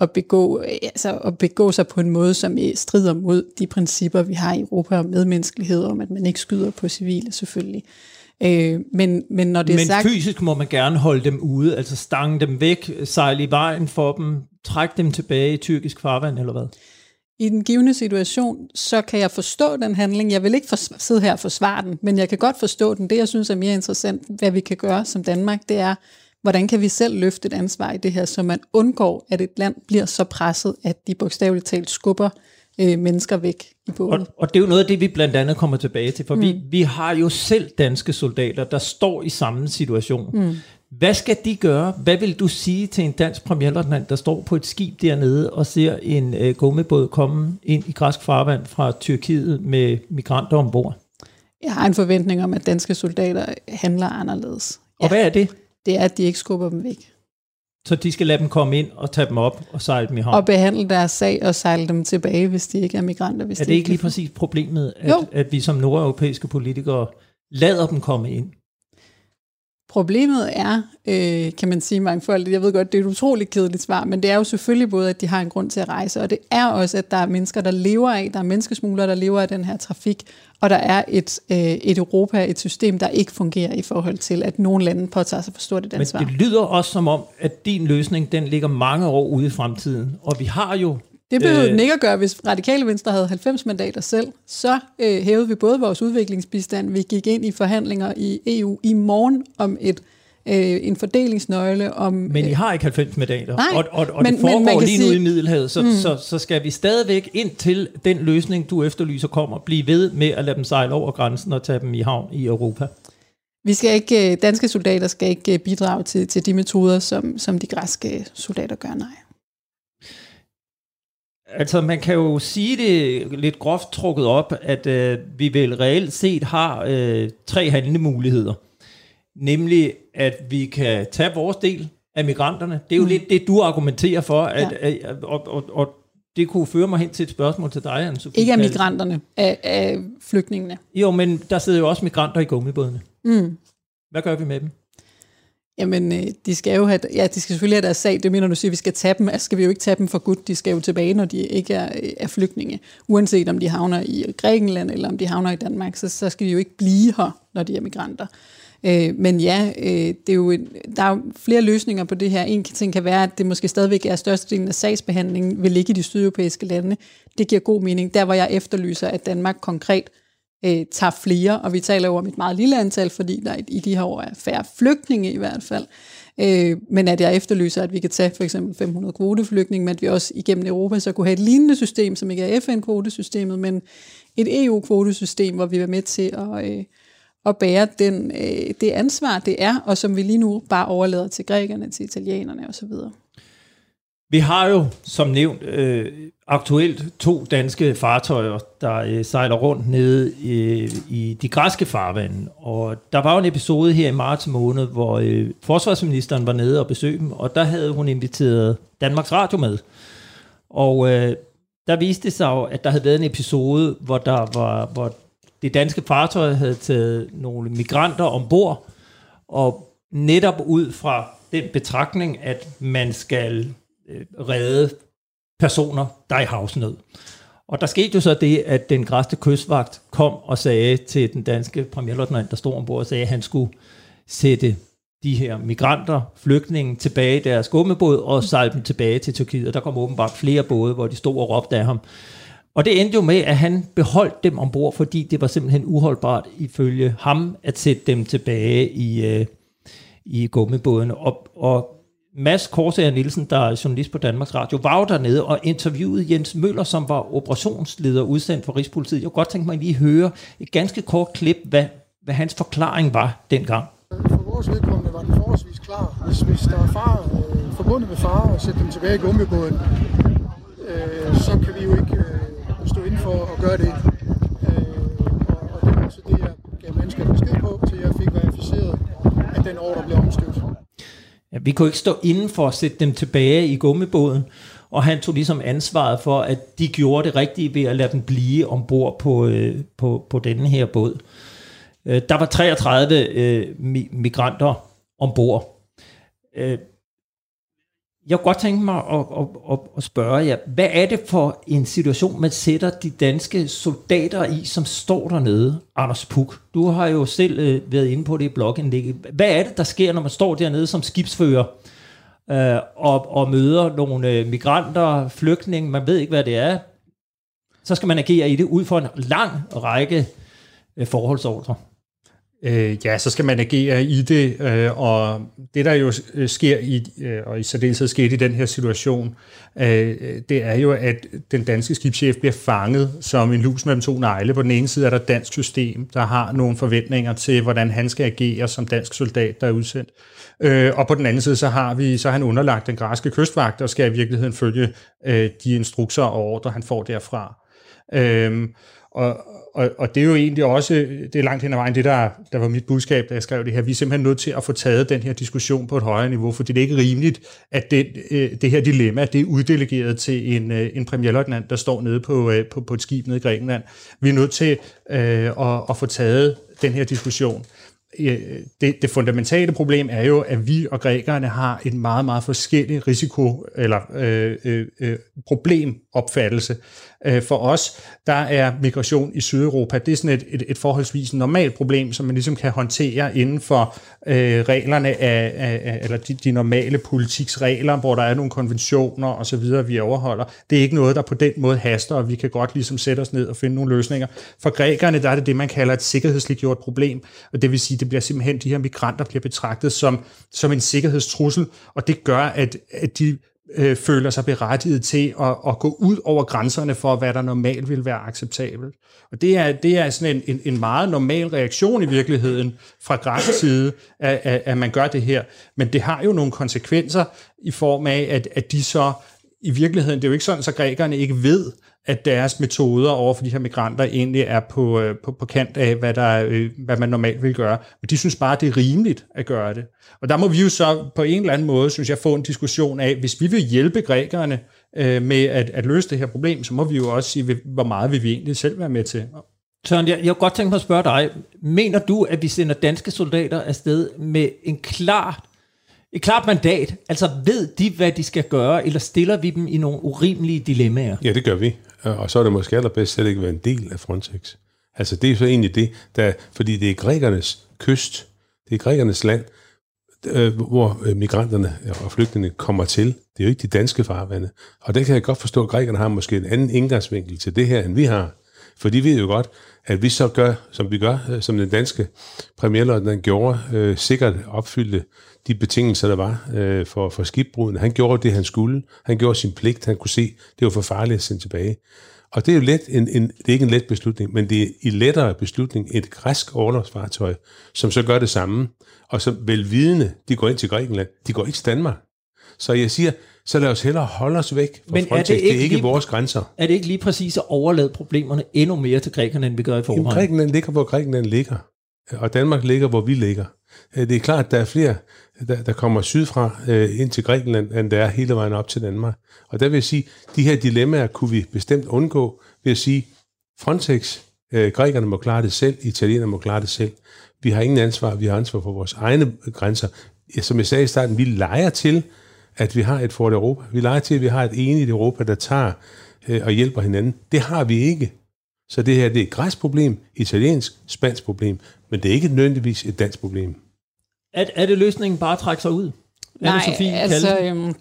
at, begå, øh, altså at begå sig på en måde, som øh, strider mod de principper, vi har i Europa om medmenneskelighed, om at man ikke skyder på civile selvfølgelig. Øh, men, men når det men er sagt... fysisk må man gerne holde dem ude, altså stange dem væk, sejle i vejen for dem, trække dem tilbage i tyrkisk farvand, eller hvad? I den givende situation, så kan jeg forstå den handling. Jeg vil ikke for, sidde her og forsvare den, men jeg kan godt forstå den. Det, jeg synes er mere interessant, hvad vi kan gøre som Danmark, det er, hvordan kan vi selv løfte et ansvar i det her, så man undgår, at et land bliver så presset, at de bogstaveligt talt skubber øh, mennesker væk i båden. Og, og det er jo noget af det, vi blandt andet kommer tilbage til, for mm. vi, vi har jo selv danske soldater, der står i samme situation. Mm. Hvad skal de gøre? Hvad vil du sige til en dansk premierløjtnant, der står på et skib dernede og ser en øh, gummibåd komme ind i græsk farvand fra Tyrkiet med migranter ombord? Jeg har en forventning om, at danske soldater handler anderledes. Og hvad er det? Det er, at de ikke skubber dem væk. Så de skal lade dem komme ind og tage dem op og sejle dem i havn? Og behandle deres sag og sejle dem tilbage, hvis de ikke er migranter. Hvis er det det ikke lige præcis problemet, at, at vi som nordeuropæiske politikere lader dem komme ind? Problemet er, øh, kan man sige mangfoldigt, jeg ved godt, det er et utroligt kedeligt svar, men det er jo selvfølgelig både, at de har en grund til at rejse, og det er også, at der er mennesker, der lever af, der er menneskesmuglere, der lever af den her trafik, og der er et, øh, et Europa, et system, der ikke fungerer i forhold til, at nogle lande påtager sig for stort et ansvar. Men det lyder også som om, at din løsning, den ligger mange år ude i fremtiden, og vi har jo det behøvede øh, den ikke at gøre, hvis Radikale Venstre havde 90 mandater selv. Så øh, hævede vi både vores udviklingsbistand, vi gik ind i forhandlinger i EU i morgen om et øh, en fordelingsnøgle om... Men I øh, har ikke 90 mandater, nej, og, og, og men, det foregår lige nu sige, i Middelhavet, så, mm. så, så skal vi stadigvæk indtil den løsning, du efterlyser, kommer, blive ved med at lade dem sejle over grænsen og tage dem i havn i Europa. Vi skal ikke, øh, danske soldater skal ikke øh, bidrage til, til de metoder, som, som de græske soldater gør, nej. Altså, man kan jo sige det lidt groft trukket op, at øh, vi vel reelt set har øh, tre handlemuligheder. Nemlig, at vi kan tage vores del af migranterne. Det er jo mm. lidt det, du argumenterer for, at, ja. at, og, og, og det kunne føre mig hen til et spørgsmål til dig, anne -Sophie. Ikke af migranterne, af, af flygtningene. Jo, men der sidder jo også migranter i gummibådene. Mm. Hvad gør vi med dem? Jamen, øh, de skal jo have, ja, de skal selvfølgelig have deres sag. Det mener du siger, at vi skal tage dem. Altså, skal vi jo ikke tage dem for godt. De skal jo tilbage, når de ikke er, øh, er flygtninge. Uanset om de havner i Grækenland, eller om de havner i Danmark, så, så skal de jo ikke blive her, når de er migranter. Øh, men ja, øh, det er jo en, der er jo flere løsninger på det her. En ting kan være, at det måske stadigvæk er størstedelen af sagsbehandlingen vil ligge i de sydeuropæiske lande. Det giver god mening. Der, hvor jeg efterlyser, at Danmark konkret øh, tager flere, og vi taler jo om et meget lille antal, fordi der i de her år er færre flygtninge i hvert fald. Øh, men at jeg efterlyser, at vi kan tage for eksempel 500 kvoteflygtninge, men at vi også igennem Europa så kunne have et lignende system, som ikke er FN-kvotesystemet, men et EU-kvotesystem, hvor vi er med til at, øh, at bære den, øh, det ansvar, det er, og som vi lige nu bare overlader til grækerne, til italienerne osv. Vi har jo, som nævnt, øh, aktuelt to danske fartøjer, der øh, sejler rundt nede i, i de græske farvande. Og der var jo en episode her i marts måned, hvor øh, forsvarsministeren var nede og besøgte dem, og der havde hun inviteret Danmarks Radio med. Og øh, der viste det sig jo, at der havde været en episode, hvor, der var, hvor det danske fartøj havde taget nogle migranter ombord, og netop ud fra den betragtning, at man skal øh, redde personer, der er i havsnød. Og der skete jo så det, at den græste kystvagt kom og sagde til den danske premierløjtnant, der stod ombord, og sagde, at han skulle sætte de her migranter, flygtninge, tilbage i deres gummibåd og sejle dem tilbage til Tyrkiet. Og der kom åbenbart flere både, hvor de stod og råbte af ham. Og det endte jo med, at han beholdt dem ombord, fordi det var simpelthen uholdbart ifølge ham at sætte dem tilbage i, øh, i gummibåden. Og, og Mads Korsager Nielsen, der er journalist på Danmarks Radio, var jo dernede og interviewede Jens Møller, som var operationsleder udsendt for Rigspolitiet. Jeg kunne godt tænke mig lige at høre et ganske kort klip, hvad, hvad hans forklaring var dengang. For vores vedkommende var den forholdsvis klar. Hvis, hvis der er far, øh, forbundet med far og sætte dem tilbage i gummibåden, øh, så kan vi jo ikke øh, stå inden for at gøre det. Øh, og, og det var så det, jeg gav mennesker besked på, til jeg fik verificeret, at den ordre blev omstødt. Ja, vi kunne ikke stå inden for at sætte dem tilbage i gummibåden, og han tog ligesom ansvaret for, at de gjorde det rigtige ved at lade dem blive ombord på, øh, på, på denne her båd. Øh, der var 33 øh, migranter ombord. Øh, jeg kunne godt tænke mig at, at, at, at spørge jer, hvad er det for en situation, man sætter de danske soldater i, som står dernede? Anders Puk, du har jo selv øh, været inde på det i blogindlægget. Hvad er det, der sker, når man står dernede som skibsfører øh, og, og møder nogle øh, migranter, flygtninge, man ved ikke, hvad det er? Så skal man agere i det ud for en lang række øh, forholdsordre øh, ja, så skal man agere i det, øh, og det der jo øh, sker i, øh, og i særdeleshed skete i den her situation, øh, det er jo, at den danske skibschef bliver fanget som en lus mellem to negle. På den ene side er der et dansk system, der har nogle forventninger til, hvordan han skal agere som dansk soldat, der er udsendt. Øh, og på den anden side, så har vi, så har han underlagt den græske kystvagt, og skal i virkeligheden følge øh, de instrukser og ordre, han får derfra. Øh, og, og, og det er jo egentlig også, det er langt hen ad vejen, det der, der var mit budskab, da jeg skrev det her. Vi er simpelthen nødt til at få taget den her diskussion på et højere niveau, for det er ikke rimeligt, at det, øh, det her dilemma, det er uddelegeret til en, øh, en premierløjtnant, der står nede på, øh, på, på et skib nede i Grækenland. Vi er nødt til øh, at, at få taget den her diskussion det, det fundamentale problem er jo, at vi og grækerne har en meget, meget forskellig risiko- eller øh, øh, problem opfattelse. Øh, for os, der er migration i Sydeuropa, det er sådan et, et, et forholdsvis normalt problem, som man ligesom kan håndtere inden for øh, reglerne af, af, eller de, de normale politiksregler, hvor der er nogle konventioner og så videre, vi overholder. Det er ikke noget, der på den måde haster, og vi kan godt ligesom sætte os ned og finde nogle løsninger. For grækerne, der er det det, man kalder et sikkerhedsliggjort problem, og det vil sige, det bliver simpelthen, de her migranter bliver betragtet som, som en sikkerhedstrussel, og det gør, at, at de øh, føler sig berettiget til at, at gå ud over grænserne for, hvad der normalt vil være acceptabelt. Og det er, det er sådan en, en, en meget normal reaktion i virkeligheden fra græsk side, at, at, at man gør det her. Men det har jo nogle konsekvenser i form af, at, at de så i virkeligheden, det er jo ikke sådan, så grækerne ikke ved, at deres metoder over for de her migranter egentlig er på, øh, på, på kant af, hvad, der, øh, hvad man normalt vil gøre. Men de synes bare, det er rimeligt at gøre det. Og der må vi jo så på en eller anden måde, synes jeg, få en diskussion af, hvis vi vil hjælpe grækerne øh, med at, at løse det her problem, så må vi jo også sige, hvor meget vil vi egentlig selv være med til. Søren, jeg, jeg kunne godt tænke mig at spørge dig, mener du, at vi sender danske soldater afsted med en klar et klart mandat? Altså ved de, hvad de skal gøre, eller stiller vi dem i nogle urimelige dilemmaer? Ja, det gør vi. Øh, og så er det måske allerbedst slet ikke at være en del af Frontex. Altså det er så egentlig det, der, fordi det er grækernes kyst, det er grækernes land, øh, hvor øh, migranterne øh, og flygtninge kommer til. Det er jo ikke de danske farvande. Og det kan jeg godt forstå, at grækerne har måske en anden indgangsvinkel til det her, end vi har. For de ved jo godt, at vi så gør, som vi gør, som den danske premierløjtnant gjorde, øh, sikkert opfyldte de betingelser, der var øh, for, for skibbruden. Han gjorde det, han skulle. Han gjorde sin pligt. Han kunne se, det var for farligt at sende tilbage. Og det er jo let en, en, det er ikke en let beslutning, men det er i lettere beslutning et græsk overlovsfartøj, som så gør det samme, og så velvidende, de går ind til Grækenland, de går ikke til Danmark. Så jeg siger, så lad os hellere holde os væk fra Men Frontex. Er det, ikke det er ikke lige, vores grænser. Er det ikke lige præcis at overlade problemerne endnu mere til Grækenland, end vi gør i forvejen? Jamen, Grækenland ligger, hvor Grækenland ligger. Og Danmark ligger, hvor vi ligger. Øh, det er klart, at der er flere, der, der kommer sydfra øh, ind til Grækenland, end der er hele vejen op til Danmark. Og der vil jeg sige, de her dilemmaer kunne vi bestemt undgå ved at sige, Frontex, øh, grækerne må klare det selv, italienerne må klare det selv. Vi har ingen ansvar, vi har ansvar for vores egne grænser. Som jeg sagde i starten, vi leger til, at vi har et Fort Europa. Vi leger til, at vi har et enigt Europa, der tager øh, og hjælper hinanden. Det har vi ikke. Så det her det er et græsproblem, italiensk, spansk problem, men det er ikke nødvendigvis et dansk problem. Er, er det løsningen bare at trække sig ud? Nej, er det Sofie altså, øhm,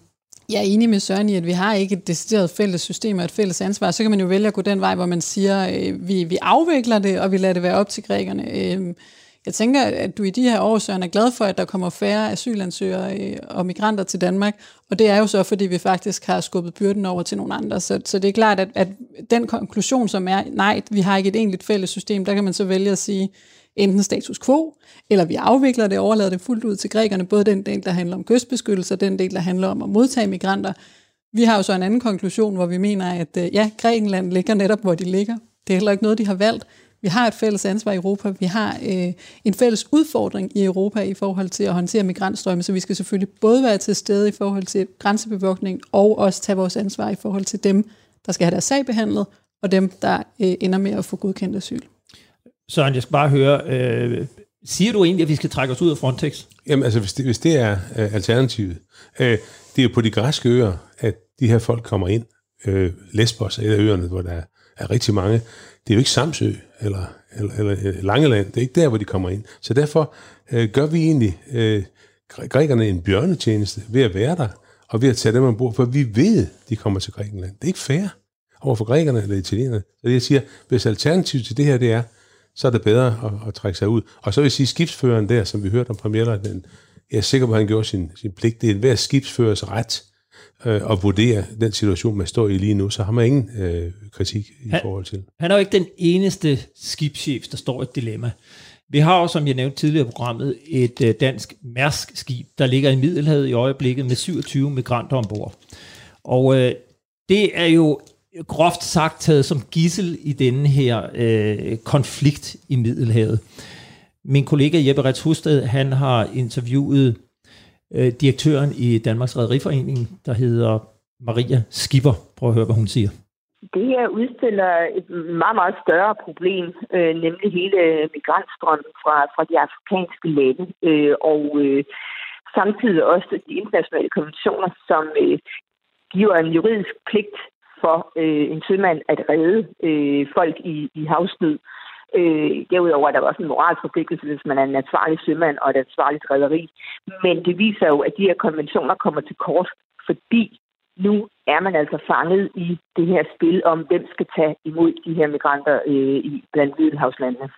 jeg er enig med Søren i, at vi har ikke et decideret fælles system og et fælles ansvar. Så kan man jo vælge at gå den vej, hvor man siger, øh, vi, vi afvikler det, og vi lader det være op til grækerne. Øh, jeg tænker, at du i de her år, Søren, er glad for, at der kommer færre asylansøgere øh, og migranter til Danmark, og det er jo så, fordi vi faktisk har skubbet byrden over til nogle andre. Så, så det er klart, at, at den konklusion, som er, nej, vi har ikke et egentligt fælles system, der kan man så vælge at sige, enten status quo, eller vi afvikler det og overlader det fuldt ud til grækerne, både den del, der handler om kystbeskyttelse, og den del, der handler om at modtage migranter. Vi har jo så en anden konklusion, hvor vi mener, at øh, ja, Grækenland ligger netop, hvor de ligger. Det er heller ikke noget, de har valgt. Vi har et fælles ansvar i Europa. Vi har øh, en fælles udfordring i Europa i forhold til at håndtere migrantstrømme, så vi skal selvfølgelig både være til stede i forhold til grænsebevogtning, og også tage vores ansvar i forhold til dem, der skal have deres sag behandlet, og dem, der øh, ender med at få godkendt asyl. Søren, jeg skal bare høre, øh, siger du egentlig, at vi skal trække os ud af Frontex? Jamen altså, hvis det, hvis det er øh, alternativet. Øh, det er jo på de græske øer, at de her folk kommer ind. Øh, Lesbos er et af øerne, hvor der er, er rigtig mange. Det er jo ikke Samsø eller, eller, eller Langeland. Det er ikke der, hvor de kommer ind. Så derfor øh, gør vi egentlig øh, grækerne en bjørnetjeneste ved at være der, og ved at tage dem ombord, for vi ved, de kommer til Grækenland. Det er ikke fair over for grækerne eller italienerne. Så jeg siger, hvis alternativet til det her, det er, så er det bedre at, at trække sig ud. Og så vil jeg sige, skibsføreren der, som vi hørte om premierløjtnanten, jeg er sikker på, at han gjorde sin, sin pligt. Det er hver skibsførers ret øh, at vurdere den situation, man står i lige nu, så har man ingen øh, kritik i han, forhold til. Han er jo ikke den eneste skibschef, der står i et dilemma. Vi har jo, som jeg nævnte tidligere i programmet, et øh, dansk Mærsk-skib, der ligger i Middelhavet i øjeblikket med 27 migranter ombord. Og øh, det er jo groft sagt taget som gissel i denne her øh, konflikt i Middelhavet. Min kollega Jeppe Rets Husted, han har interviewet øh, direktøren i Danmarks Rederiforening, der hedder Maria Skipper. Prøv at høre, hvad hun siger. Det her udstiller et meget, meget større problem, øh, nemlig hele migrantstrømmen fra, fra de afrikanske lande, øh, og øh, samtidig også de internationale konventioner, som øh, giver en juridisk pligt for øh, en sømand at redde øh, folk i, i havsnød. Øh, derudover er der også en moralsk forpligtelse, hvis man er en ansvarlig sømand og et ansvarligt rederi. Men det viser jo, at de her konventioner kommer til kort, fordi nu er man altså fanget i det her spil om, hvem skal tage imod de her migranter øh, i blandt Middelhavslandene.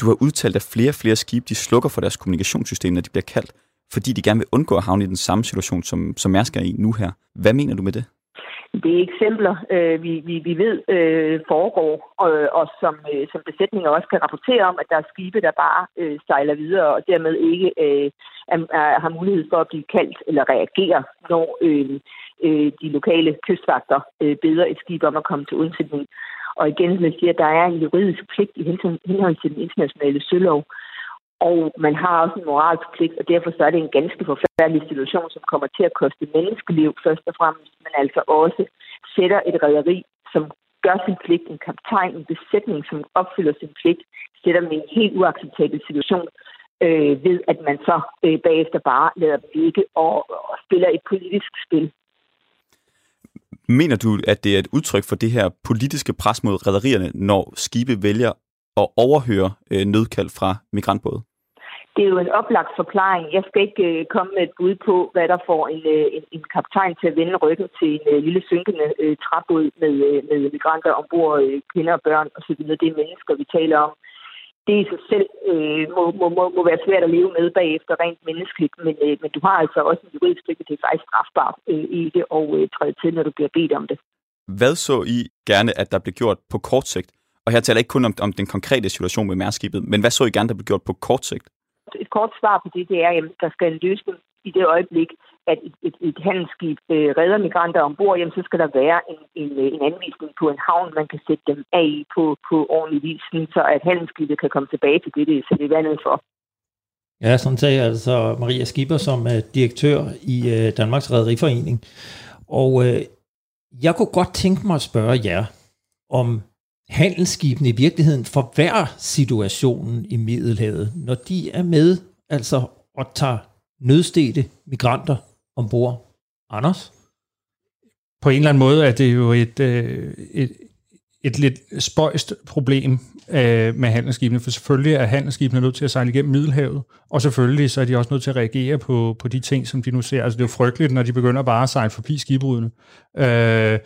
Du har udtalt, at flere og flere skibe de slukker for deres kommunikationssystem, når de bliver kaldt, fordi de gerne vil undgå at havne i den samme situation, som, som Mærsk er i nu her. Hvad mener du med det? Det er eksempler, øh, vi, vi, vi ved øh, foregår, og, og som, øh, som besætninger også kan rapportere om, at der er skibe, der bare øh, sejler videre, og dermed ikke øh, er, er, har mulighed for at blive kaldt eller reagere, når øh, øh, de lokale kystvagter øh, beder et skib om at komme til undsætning. Og igen, som jeg siger, der er en juridisk pligt i henhold til den internationale sølov, og man har også en moralsk pligt, og derfor så er det en ganske forfærdelig situation, som kommer til at koste menneskeliv først og fremmest, men altså også sætter et rederi, som gør sin pligt, en kaptajn, en besætning, som opfylder sin pligt, sætter dem i en helt uacceptabel situation, øh, ved at man så øh, bagefter bare lader dem ligge og, og spiller et politisk spil. Mener du, at det er et udtryk for det her politiske pres mod rædderierne, når skibe vælger at overhøre øh, nødkald fra migrantbåde? Det er jo en oplagt forklaring. Jeg skal ikke øh, komme med et bud på, hvad der får en, øh, en, en kaptajn til at vende ryggen til en øh, lille synkende øh, træbåd med, øh, med migranter ombord, øh, kvinder og børn osv. Det er mennesker, vi taler om. Det i sig selv øh, må, må, må, må være svært at leve med bagefter rent menneskeligt, men, øh, men du har altså også en juridisk stykke, det er faktisk strafbart øh, i det, og øh, træde til, når du bliver bedt om det. Hvad så I gerne, at der blev gjort på kort sigt? Og her taler jeg ikke kun om, om den konkrete situation med mærskibet, men hvad så I gerne, der blev gjort på kort sigt? Et kort svar på det, det er, at der skal en løsning i det øjeblik, at et, et, et handelsskib øh, redder migranter ombord, jamen så skal der være en, en, øh, en anvisning på en havn, man kan sætte dem af på, på ordentlig vis, så at handelsskibet kan komme tilbage til det, det er det vandet for. Ja, sådan sagde altså Maria Skipper som uh, direktør i uh, Danmarks Rederiforening. Og uh, jeg kunne godt tænke mig at spørge jer, om handelsskibene i virkeligheden forværrer situationen i Middelhavet, når de er med altså og tager nødstede migranter ombord. Anders? På en eller anden måde er det jo et, øh, et, et lidt spøjst problem øh, med handelsskibene, for selvfølgelig er handelsskibene nødt til at sejle igennem Middelhavet, og selvfølgelig så er de også nødt til at reagere på, på de ting, som de nu ser. Altså det er jo frygteligt, når de begynder bare at sejle forbi skibbrudene. Øh,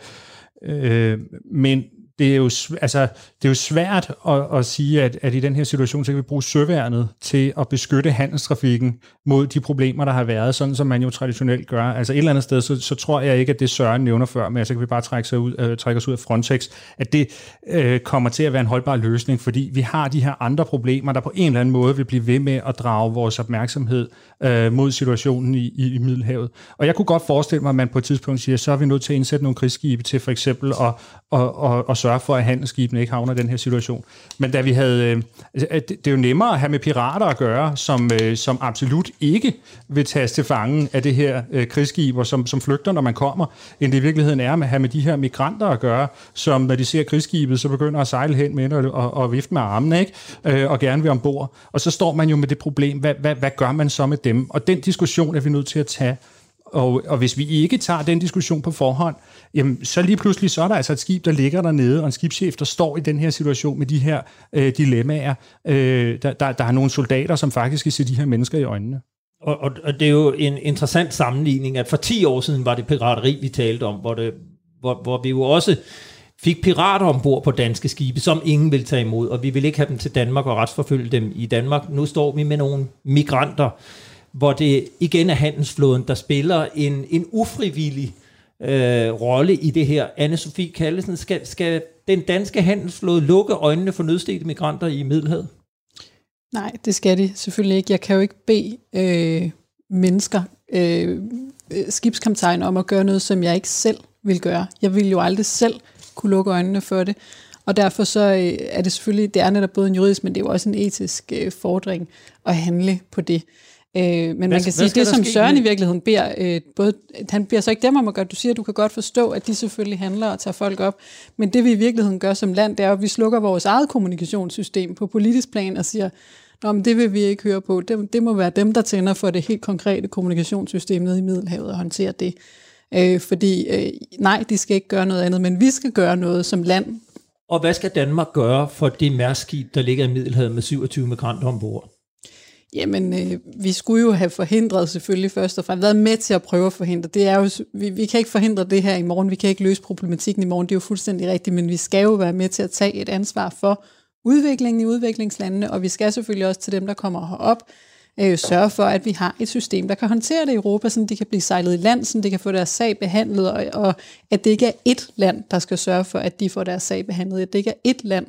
øh, men det er jo, altså, det er jo svært at, at sige, at, at i den her situation, så kan vi bruge søværnet til at beskytte handelstrafikken mod de problemer, der har været, sådan som man jo traditionelt gør. Altså et eller andet sted, så, så tror jeg ikke, at det Søren nævner før, men så kan vi bare trække, sig ud, øh, trække os ud af Frontex, at det øh, kommer til at være en holdbar løsning, fordi vi har de her andre problemer, der på en eller anden måde vil blive ved med at drage vores opmærksomhed øh, mod situationen i, i, i Middelhavet. Og jeg kunne godt forestille mig, at man på et tidspunkt siger, så er vi nødt til at indsætte nogle krigsskibe til for eksempel at, at, at, at sørge for, at handelsskibene ikke havner i den her situation. Men da vi havde, øh, altså, det er jo nemmere at have med pirater at gøre, som, øh, som absolut ikke vil tages til fangen af det her øh, krigsskib, og som, som flygter, når man kommer, end det i virkeligheden er med at have med de her migranter at gøre, som når de ser krigsskibet, så begynder at sejle hen med og, og, og vifte med armene, ikke? Øh, og gerne vil ombord. Og så står man jo med det problem, hvad, hvad, hvad gør man så med dem? Og den diskussion er vi nødt til at tage og, og hvis vi ikke tager den diskussion på forhånd, jamen, så lige pludselig så er der altså et skib, der ligger dernede, og en skibschef, der står i den her situation med de her øh, dilemmaer. Øh, der, der, der er nogle soldater, som faktisk skal se de her mennesker i øjnene. Og, og, og det er jo en interessant sammenligning, at for 10 år siden var det pirateri, vi talte om, hvor, det, hvor, hvor vi jo også fik pirater ombord på danske skibe, som ingen vil tage imod, og vi vil ikke have dem til Danmark og retsforfølge dem i Danmark. Nu står vi med nogle migranter, hvor det igen er handelsflåden, der spiller en, en ufrivillig øh, rolle i det her. Anne-Sophie Kallesen, skal, skal den danske handelsflåde lukke øjnene for nødstedte migranter i Middelhavet? Nej, det skal de selvfølgelig ikke. Jeg kan jo ikke bede øh, mennesker, øh, øh, skibskaptajn, om at gøre noget, som jeg ikke selv vil gøre. Jeg vil jo aldrig selv kunne lukke øjnene for det. Og derfor så øh, er det selvfølgelig, det er netop både en juridisk, men det er jo også en etisk øh, fordring at handle på det. Øh, men hvad, man kan sige, det som Søren i virkeligheden beder, øh, både, han beder så ikke dem om at gøre, du siger, at du kan godt forstå, at de selvfølgelig handler og tager folk op, men det vi i virkeligheden gør som land, det er, at vi slukker vores eget kommunikationssystem på politisk plan og siger, Nå, men det vil vi ikke høre på. Det, det må være dem, der tænder for det helt konkrete kommunikationssystem nede i Middelhavet og håndtere det. Øh, fordi øh, nej, de skal ikke gøre noget andet, men vi skal gøre noget som land. Og hvad skal Danmark gøre for det mærskib, der ligger i Middelhavet med 27 migranter ombord? Jamen, øh, vi skulle jo have forhindret selvfølgelig først og fremmest, været med til at prøve at forhindre. Det er jo, vi, vi kan ikke forhindre det her i morgen, vi kan ikke løse problematikken i morgen, det er jo fuldstændig rigtigt, men vi skal jo være med til at tage et ansvar for udviklingen i udviklingslandene, og vi skal selvfølgelig også til dem, der kommer herop, øh, sørge for, at vi har et system, der kan håndtere det i Europa, så de kan blive sejlet i land, så de kan få deres sag behandlet, og, og at det ikke er ét land, der skal sørge for, at de får deres sag behandlet, at det ikke er ét land,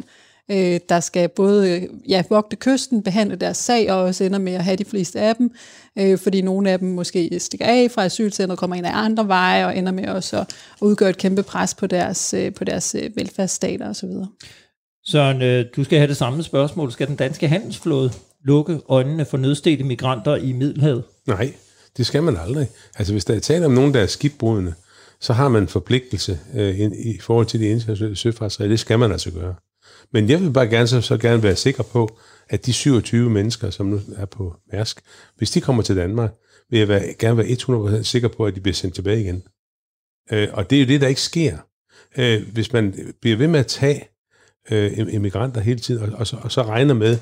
øh, der skal både ja, vogte kysten, behandle deres sag, og også ender med at have de fleste af dem, øh, fordi nogle af dem måske stikker af fra asylcentret, kommer ind af andre veje, og ender med også at udgøre et kæmpe pres på deres, øh, på deres øh, velfærdsstater osv. Søren, øh, du skal have det samme spørgsmål. Skal den danske handelsflåde lukke øjnene for nødstede migranter i Middelhavet? Nej, det skal man aldrig. Altså hvis der er tale om nogen, der er skibbrudende, så har man en forpligtelse øh, i, i forhold til de internationale søfartsregler. Det skal man altså gøre. Men jeg vil bare gerne så, så gerne være sikker på, at de 27 mennesker, som nu er på Mærsk, hvis de kommer til Danmark, vil jeg være, gerne være 100% sikker på, at de bliver sendt tilbage igen. Øh, og det er jo det, der ikke sker. Øh, hvis man bliver ved med at tage øh, immigranter hele tiden, og, og, så, og så regner med,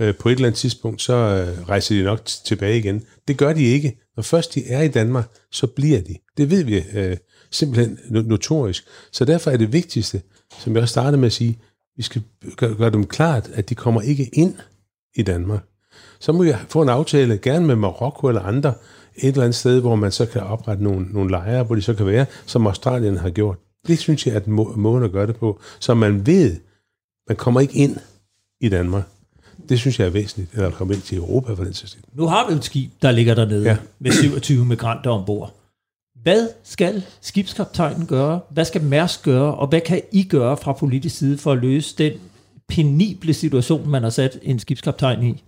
øh, på et eller andet tidspunkt, så øh, rejser de nok tilbage igen. Det gør de ikke. Når først de er i Danmark, så bliver de. Det ved vi øh, simpelthen notorisk. Så derfor er det vigtigste, som jeg også startede med at sige, vi skal gøre, gøre dem klart, at de kommer ikke ind i Danmark. Så må vi få en aftale, gerne med Marokko eller andre, et eller andet sted, hvor man så kan oprette nogle, nogle lejre, hvor de så kan være, som Australien har gjort. Det synes jeg er må, måden at gøre det på, så man ved, man kommer ikke ind i Danmark. Det synes jeg er væsentligt, eller komme ind til Europa for den sags Nu har vi et skib, der ligger dernede ja. med 27 migranter ombord. Hvad skal skibskaptajnen gøre? Hvad skal Mærsk gøre? Og hvad kan I gøre fra politisk side for at løse den penible situation, man har sat en skibskaptajn i?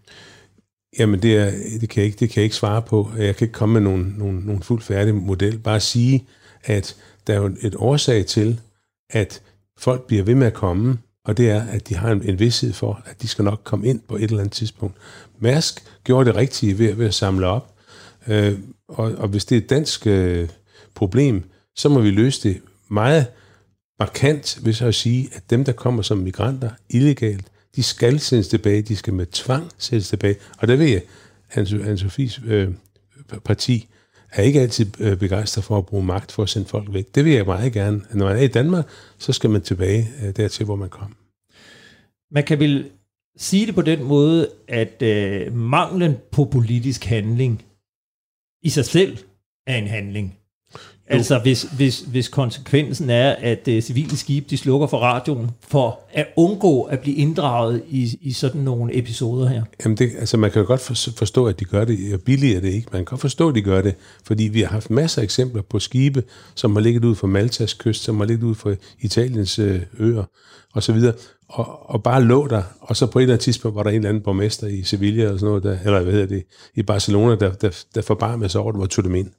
Jamen, det, er, det, kan jeg ikke, det kan jeg ikke svare på. Jeg kan ikke komme med nogen, nogen, nogen fuldt færdig model. Bare sige, at der er jo et årsag til, at folk bliver ved med at komme, og det er, at de har en, en vidsthed for, at de skal nok komme ind på et eller andet tidspunkt. Mærsk gjorde det rigtige ved, ved at samle op, øh, og, og hvis det er dansk øh, problem, så må vi løse det meget markant ved at sige, at dem, der kommer som migranter illegalt, de skal sendes tilbage, de skal med tvang sendes tilbage. Og der ved jeg, at Anne-Sophies øh, parti er ikke altid øh, begejstret for at bruge magt for at sende folk væk. Det vil jeg meget gerne. Når man er i Danmark, så skal man tilbage øh, dertil, hvor man kom. Man kan vel sige det på den måde, at øh, manglen på politisk handling i sig selv er en handling. Altså hvis, hvis, hvis konsekvensen er, at uh, civile skibe de slukker for radioen for at undgå at blive inddraget i, i sådan nogle episoder her. Jamen det, altså man kan jo godt forstå, at de gør det, og er det ikke. Man kan godt forstå, at de gør det, fordi vi har haft masser af eksempler på skibe, som har ligget ud for Maltas kyst, som har ligget ud for Italiens øh, øer og så videre, og, og bare lå der, og så på et eller andet tidspunkt var der en eller anden borgmester i Sevilla, eller sådan noget, der, eller hvad hedder det, i Barcelona, der, der, der forbarmede sig over det, og tog dem ind.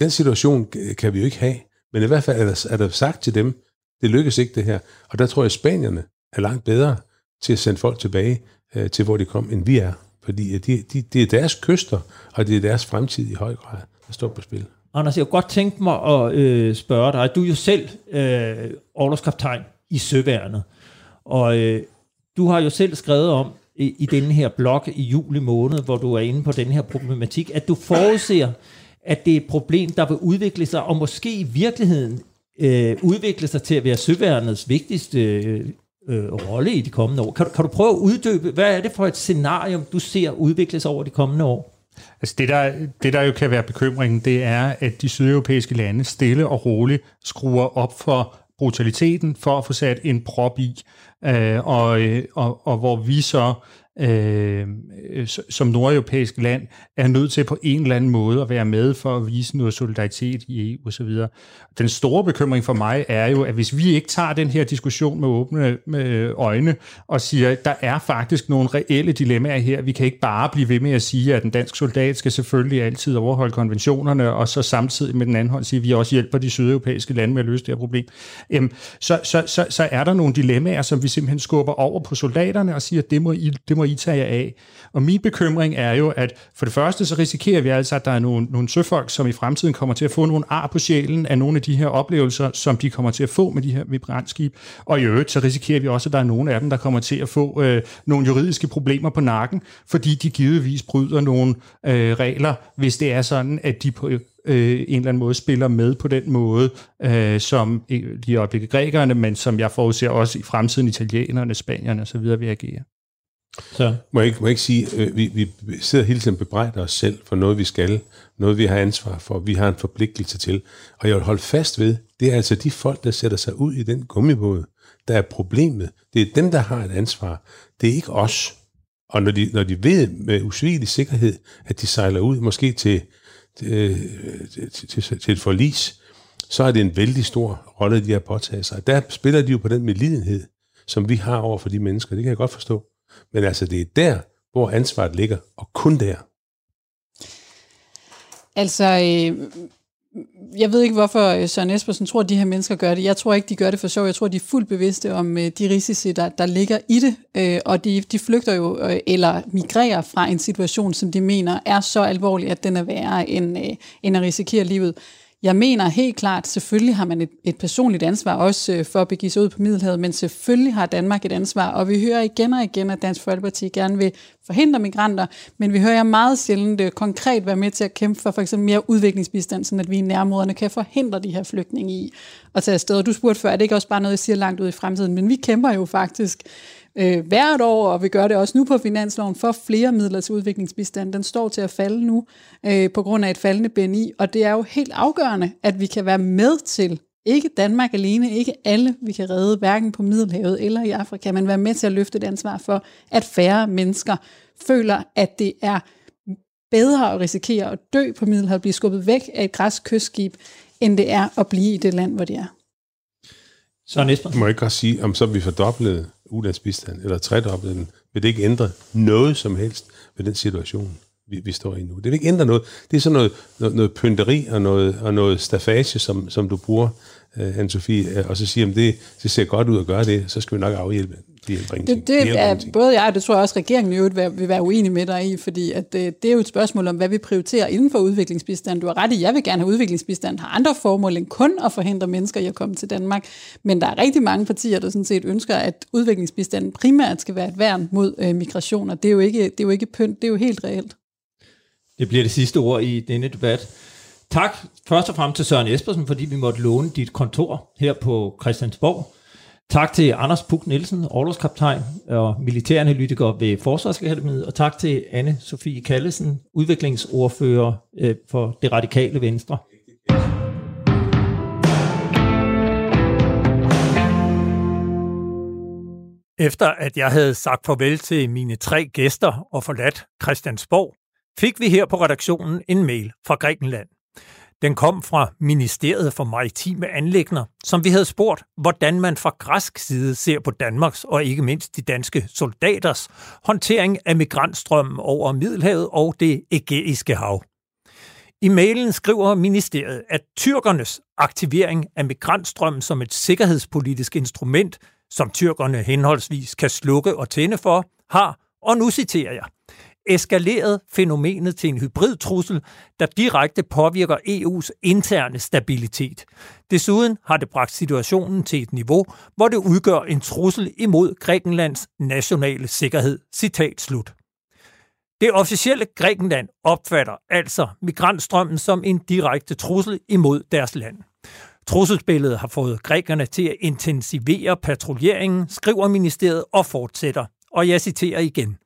Den situation kan vi jo ikke have, men i hvert fald er der, er der sagt til dem, det lykkes ikke det her. Og der tror jeg, at spanierne er langt bedre til at sende folk tilbage øh, til, hvor de kom, end vi er. Fordi det de, de, det er deres kyster, og det er deres fremtid i høj grad, der står på spil. Anders, jeg kunne godt tænke mig at øh, spørge dig. Du er jo selv øh, overlovskaptajn i Søværnet, og øh, du har jo selv skrevet om i, i denne her blog i juli måned, hvor du er inde på den her problematik, at du forudser at det er et problem, der vil udvikle sig, og måske i virkeligheden øh, udvikle sig til at være søværnets vigtigste øh, øh, rolle i de kommende år. Kan du, kan du prøve at uddybe, hvad er det for et scenario, du ser udvikle sig over de kommende år? Altså det der, det, der jo kan være bekymringen, det er, at de sydeuropæiske lande stille og roligt skruer op for brutaliteten for at få sat en prop i, øh, og, øh, og, og hvor vi så øh, som nordeuropæisk land er nødt til på en eller anden måde at være med for at vise noget solidaritet i EU osv. Den store bekymring for mig er jo, at hvis vi ikke tager den her diskussion med åbne med øjne og siger, at der er faktisk nogle reelle dilemmaer her, vi kan ikke bare blive ved med at sige, at den dansk soldat skal selvfølgelig altid overholde konventionerne, og så samtidig med den anden hånd sige, at vi også hjælper de sydeuropæiske lande med at løse det her problem, jamen, så, så, så, så er der nogle dilemmaer, som vi simpelthen skubber over på soldaterne og siger, at det må I, det må I i jer af. Og min bekymring er jo, at for det første så risikerer vi altså, at der er nogle, nogle søfolk, som i fremtiden kommer til at få nogle ar på sjælen af nogle af de her oplevelser, som de kommer til at få med de her vibrantskib. Og i øvrigt så risikerer vi også, at der er nogle af dem, der kommer til at få øh, nogle juridiske problemer på nakken, fordi de givetvis bryder nogle øh, regler, hvis det er sådan, at de på øh, en eller anden måde spiller med på den måde, øh, som øh, de øjeblikket grækerne, men som jeg forudser også i fremtiden italienerne, spanierne osv. vil agere. Så. Må, jeg ikke, må jeg ikke sige, øh, vi, vi sidder hele tiden og bebrejder os selv for noget, vi skal, noget, vi har ansvar for, vi har en forpligtelse til. Og jeg vil holde fast ved, det er altså de folk, der sætter sig ud i den gummibåd, der er problemet. Det er dem, der har et ansvar. Det er ikke os. Og når de, når de ved med usvigelig sikkerhed, at de sejler ud, måske til, til, øh, til, til, til et forlis, så er det en vældig stor rolle, de har påtaget sig. Der spiller de jo på den medlidenhed, som vi har over for de mennesker. Det kan jeg godt forstå. Men altså, det er der, hvor ansvaret ligger, og kun der. Altså, øh, jeg ved ikke, hvorfor øh, Søren Espersen tror, at de her mennesker gør det. Jeg tror ikke, de gør det for sjov. Jeg tror, de er fuldt bevidste om øh, de risici, der, der ligger i det. Øh, og de, de flygter jo, øh, eller migrerer fra en situation, som de mener er så alvorlig, at den er værre end, øh, end at risikere livet. Jeg mener helt klart, selvfølgelig har man et, et personligt ansvar også øh, for at begive sig ud på Middelhavet, men selvfølgelig har Danmark et ansvar, og vi hører igen og igen, at Dansk Folkeparti gerne vil forhindre migranter, men vi hører jer meget sjældent øh, konkret være med til at kæmpe for for eksempel mere udviklingsbistand, så at vi i nærområderne kan forhindre de her flygtninge i at tage afsted. Og du spurgte før, er det ikke også bare noget, jeg siger langt ud i fremtiden, men vi kæmper jo faktisk øh, hvert år, og vi gør det også nu på finansloven, for flere midler til udviklingsbistand. Den står til at falde nu øh, på grund af et faldende BNI, og det er jo helt afgørende, at vi kan være med til, ikke Danmark alene, ikke alle vi kan redde, hverken på Middelhavet eller i Afrika, men være med til at løfte et ansvar for, at færre mennesker føler, at det er bedre at risikere at dø på Middelhavet, blive skubbet væk af et græsk kystskib, end det er at blive i det land, hvor de er. Så Esben. Må jeg ikke også sige, om så vi fordoblet ulandsbistand, eller tredoblet den, vil det ikke ændre noget som helst ved den situation, vi, vi står i nu. Det vil ikke ændre noget. Det er sådan noget, noget, noget pynteri og noget, og noget stafage, som, som du bruger, øh, Anne-Sophie, øh, og så siger, at det, det ser godt ud at gøre det, så skal vi nok afhjælpe det hjælper Det, det er både jeg og det tror jeg også, regeringen i vil være uenig med dig i, fordi at det, øh, det er jo et spørgsmål om, hvad vi prioriterer inden for udviklingsbistand. Du har ret i, jeg vil gerne have udviklingsbistand, har andre formål end kun at forhindre mennesker i at komme til Danmark. Men der er rigtig mange partier, der sådan set ønsker, at udviklingsbistanden primært skal være et værn mod øh, migration, og det er, jo ikke, det er jo ikke pynt, det er jo helt reelt. Det bliver det sidste ord i denne debat. Tak først og fremmest til Søren Espersen, fordi vi måtte låne dit kontor her på Christiansborg. Tak til Anders Puk Nielsen, overlovskaptajn og militæranalytiker ved Forsvarsakademiet, og tak til anne Sofie Kallesen, udviklingsordfører øh, for det radikale venstre. Efter at jeg havde sagt farvel til mine tre gæster og forladt Christiansborg, fik vi her på redaktionen en mail fra Grækenland. Den kom fra Ministeriet for Maritime Anlægner, som vi havde spurgt, hvordan man fra græsk side ser på Danmarks og ikke mindst de danske soldaters håndtering af migrantstrømmen over Middelhavet og det ægæiske hav. I mailen skriver ministeriet, at tyrkernes aktivering af migrantstrømmen som et sikkerhedspolitisk instrument, som tyrkerne henholdsvis kan slukke og tænde for, har, og nu citerer jeg, eskaleret fænomenet til en hybridtrussel, der direkte påvirker EU's interne stabilitet. Desuden har det bragt situationen til et niveau, hvor det udgør en trussel imod Grækenlands nationale sikkerhed. Citat slut. Det officielle Grækenland opfatter altså migrantstrømmen som en direkte trussel imod deres land. Trusselsbilledet har fået grækerne til at intensivere patruljeringen, skriver ministeriet og fortsætter. Og jeg citerer igen.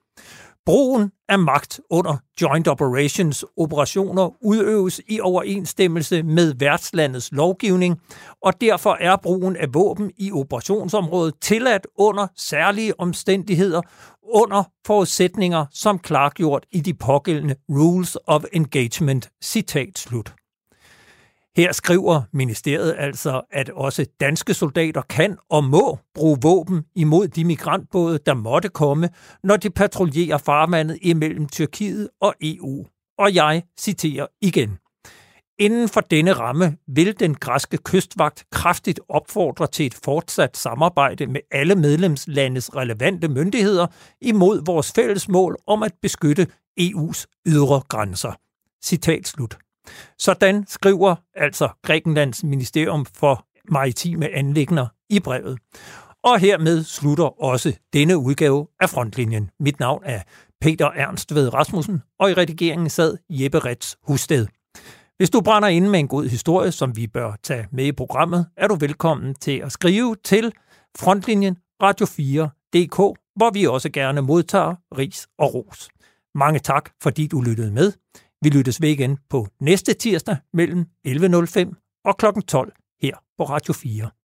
Brugen af magt under Joint Operations operationer udøves i overensstemmelse med værtslandets lovgivning, og derfor er brugen af våben i operationsområdet tilladt under særlige omstændigheder under forudsætninger som klargjort i de pågældende Rules of Engagement. Citat slut. Her skriver ministeriet altså, at også danske soldater kan og må bruge våben imod de migrantbåde, der måtte komme, når de patruljerer farvandet imellem Tyrkiet og EU. Og jeg citerer igen. Inden for denne ramme vil den græske kystvagt kraftigt opfordre til et fortsat samarbejde med alle medlemslandes relevante myndigheder imod vores fælles mål om at beskytte EU's ydre grænser. Citat slut. Sådan skriver altså Grækenlands Ministerium for Maritime Anlægner i brevet. Og hermed slutter også denne udgave af Frontlinjen. Mit navn er Peter Ernst ved Rasmussen, og i redigeringen sad Jeppe Rets Husted. Hvis du brænder ind med en god historie, som vi bør tage med i programmet, er du velkommen til at skrive til frontlinjen radio4.dk, hvor vi også gerne modtager ris og ros. Mange tak, fordi du lyttede med. Vi lyttes ved igen på næste tirsdag mellem 11.05 og kl. 12 her på Radio 4.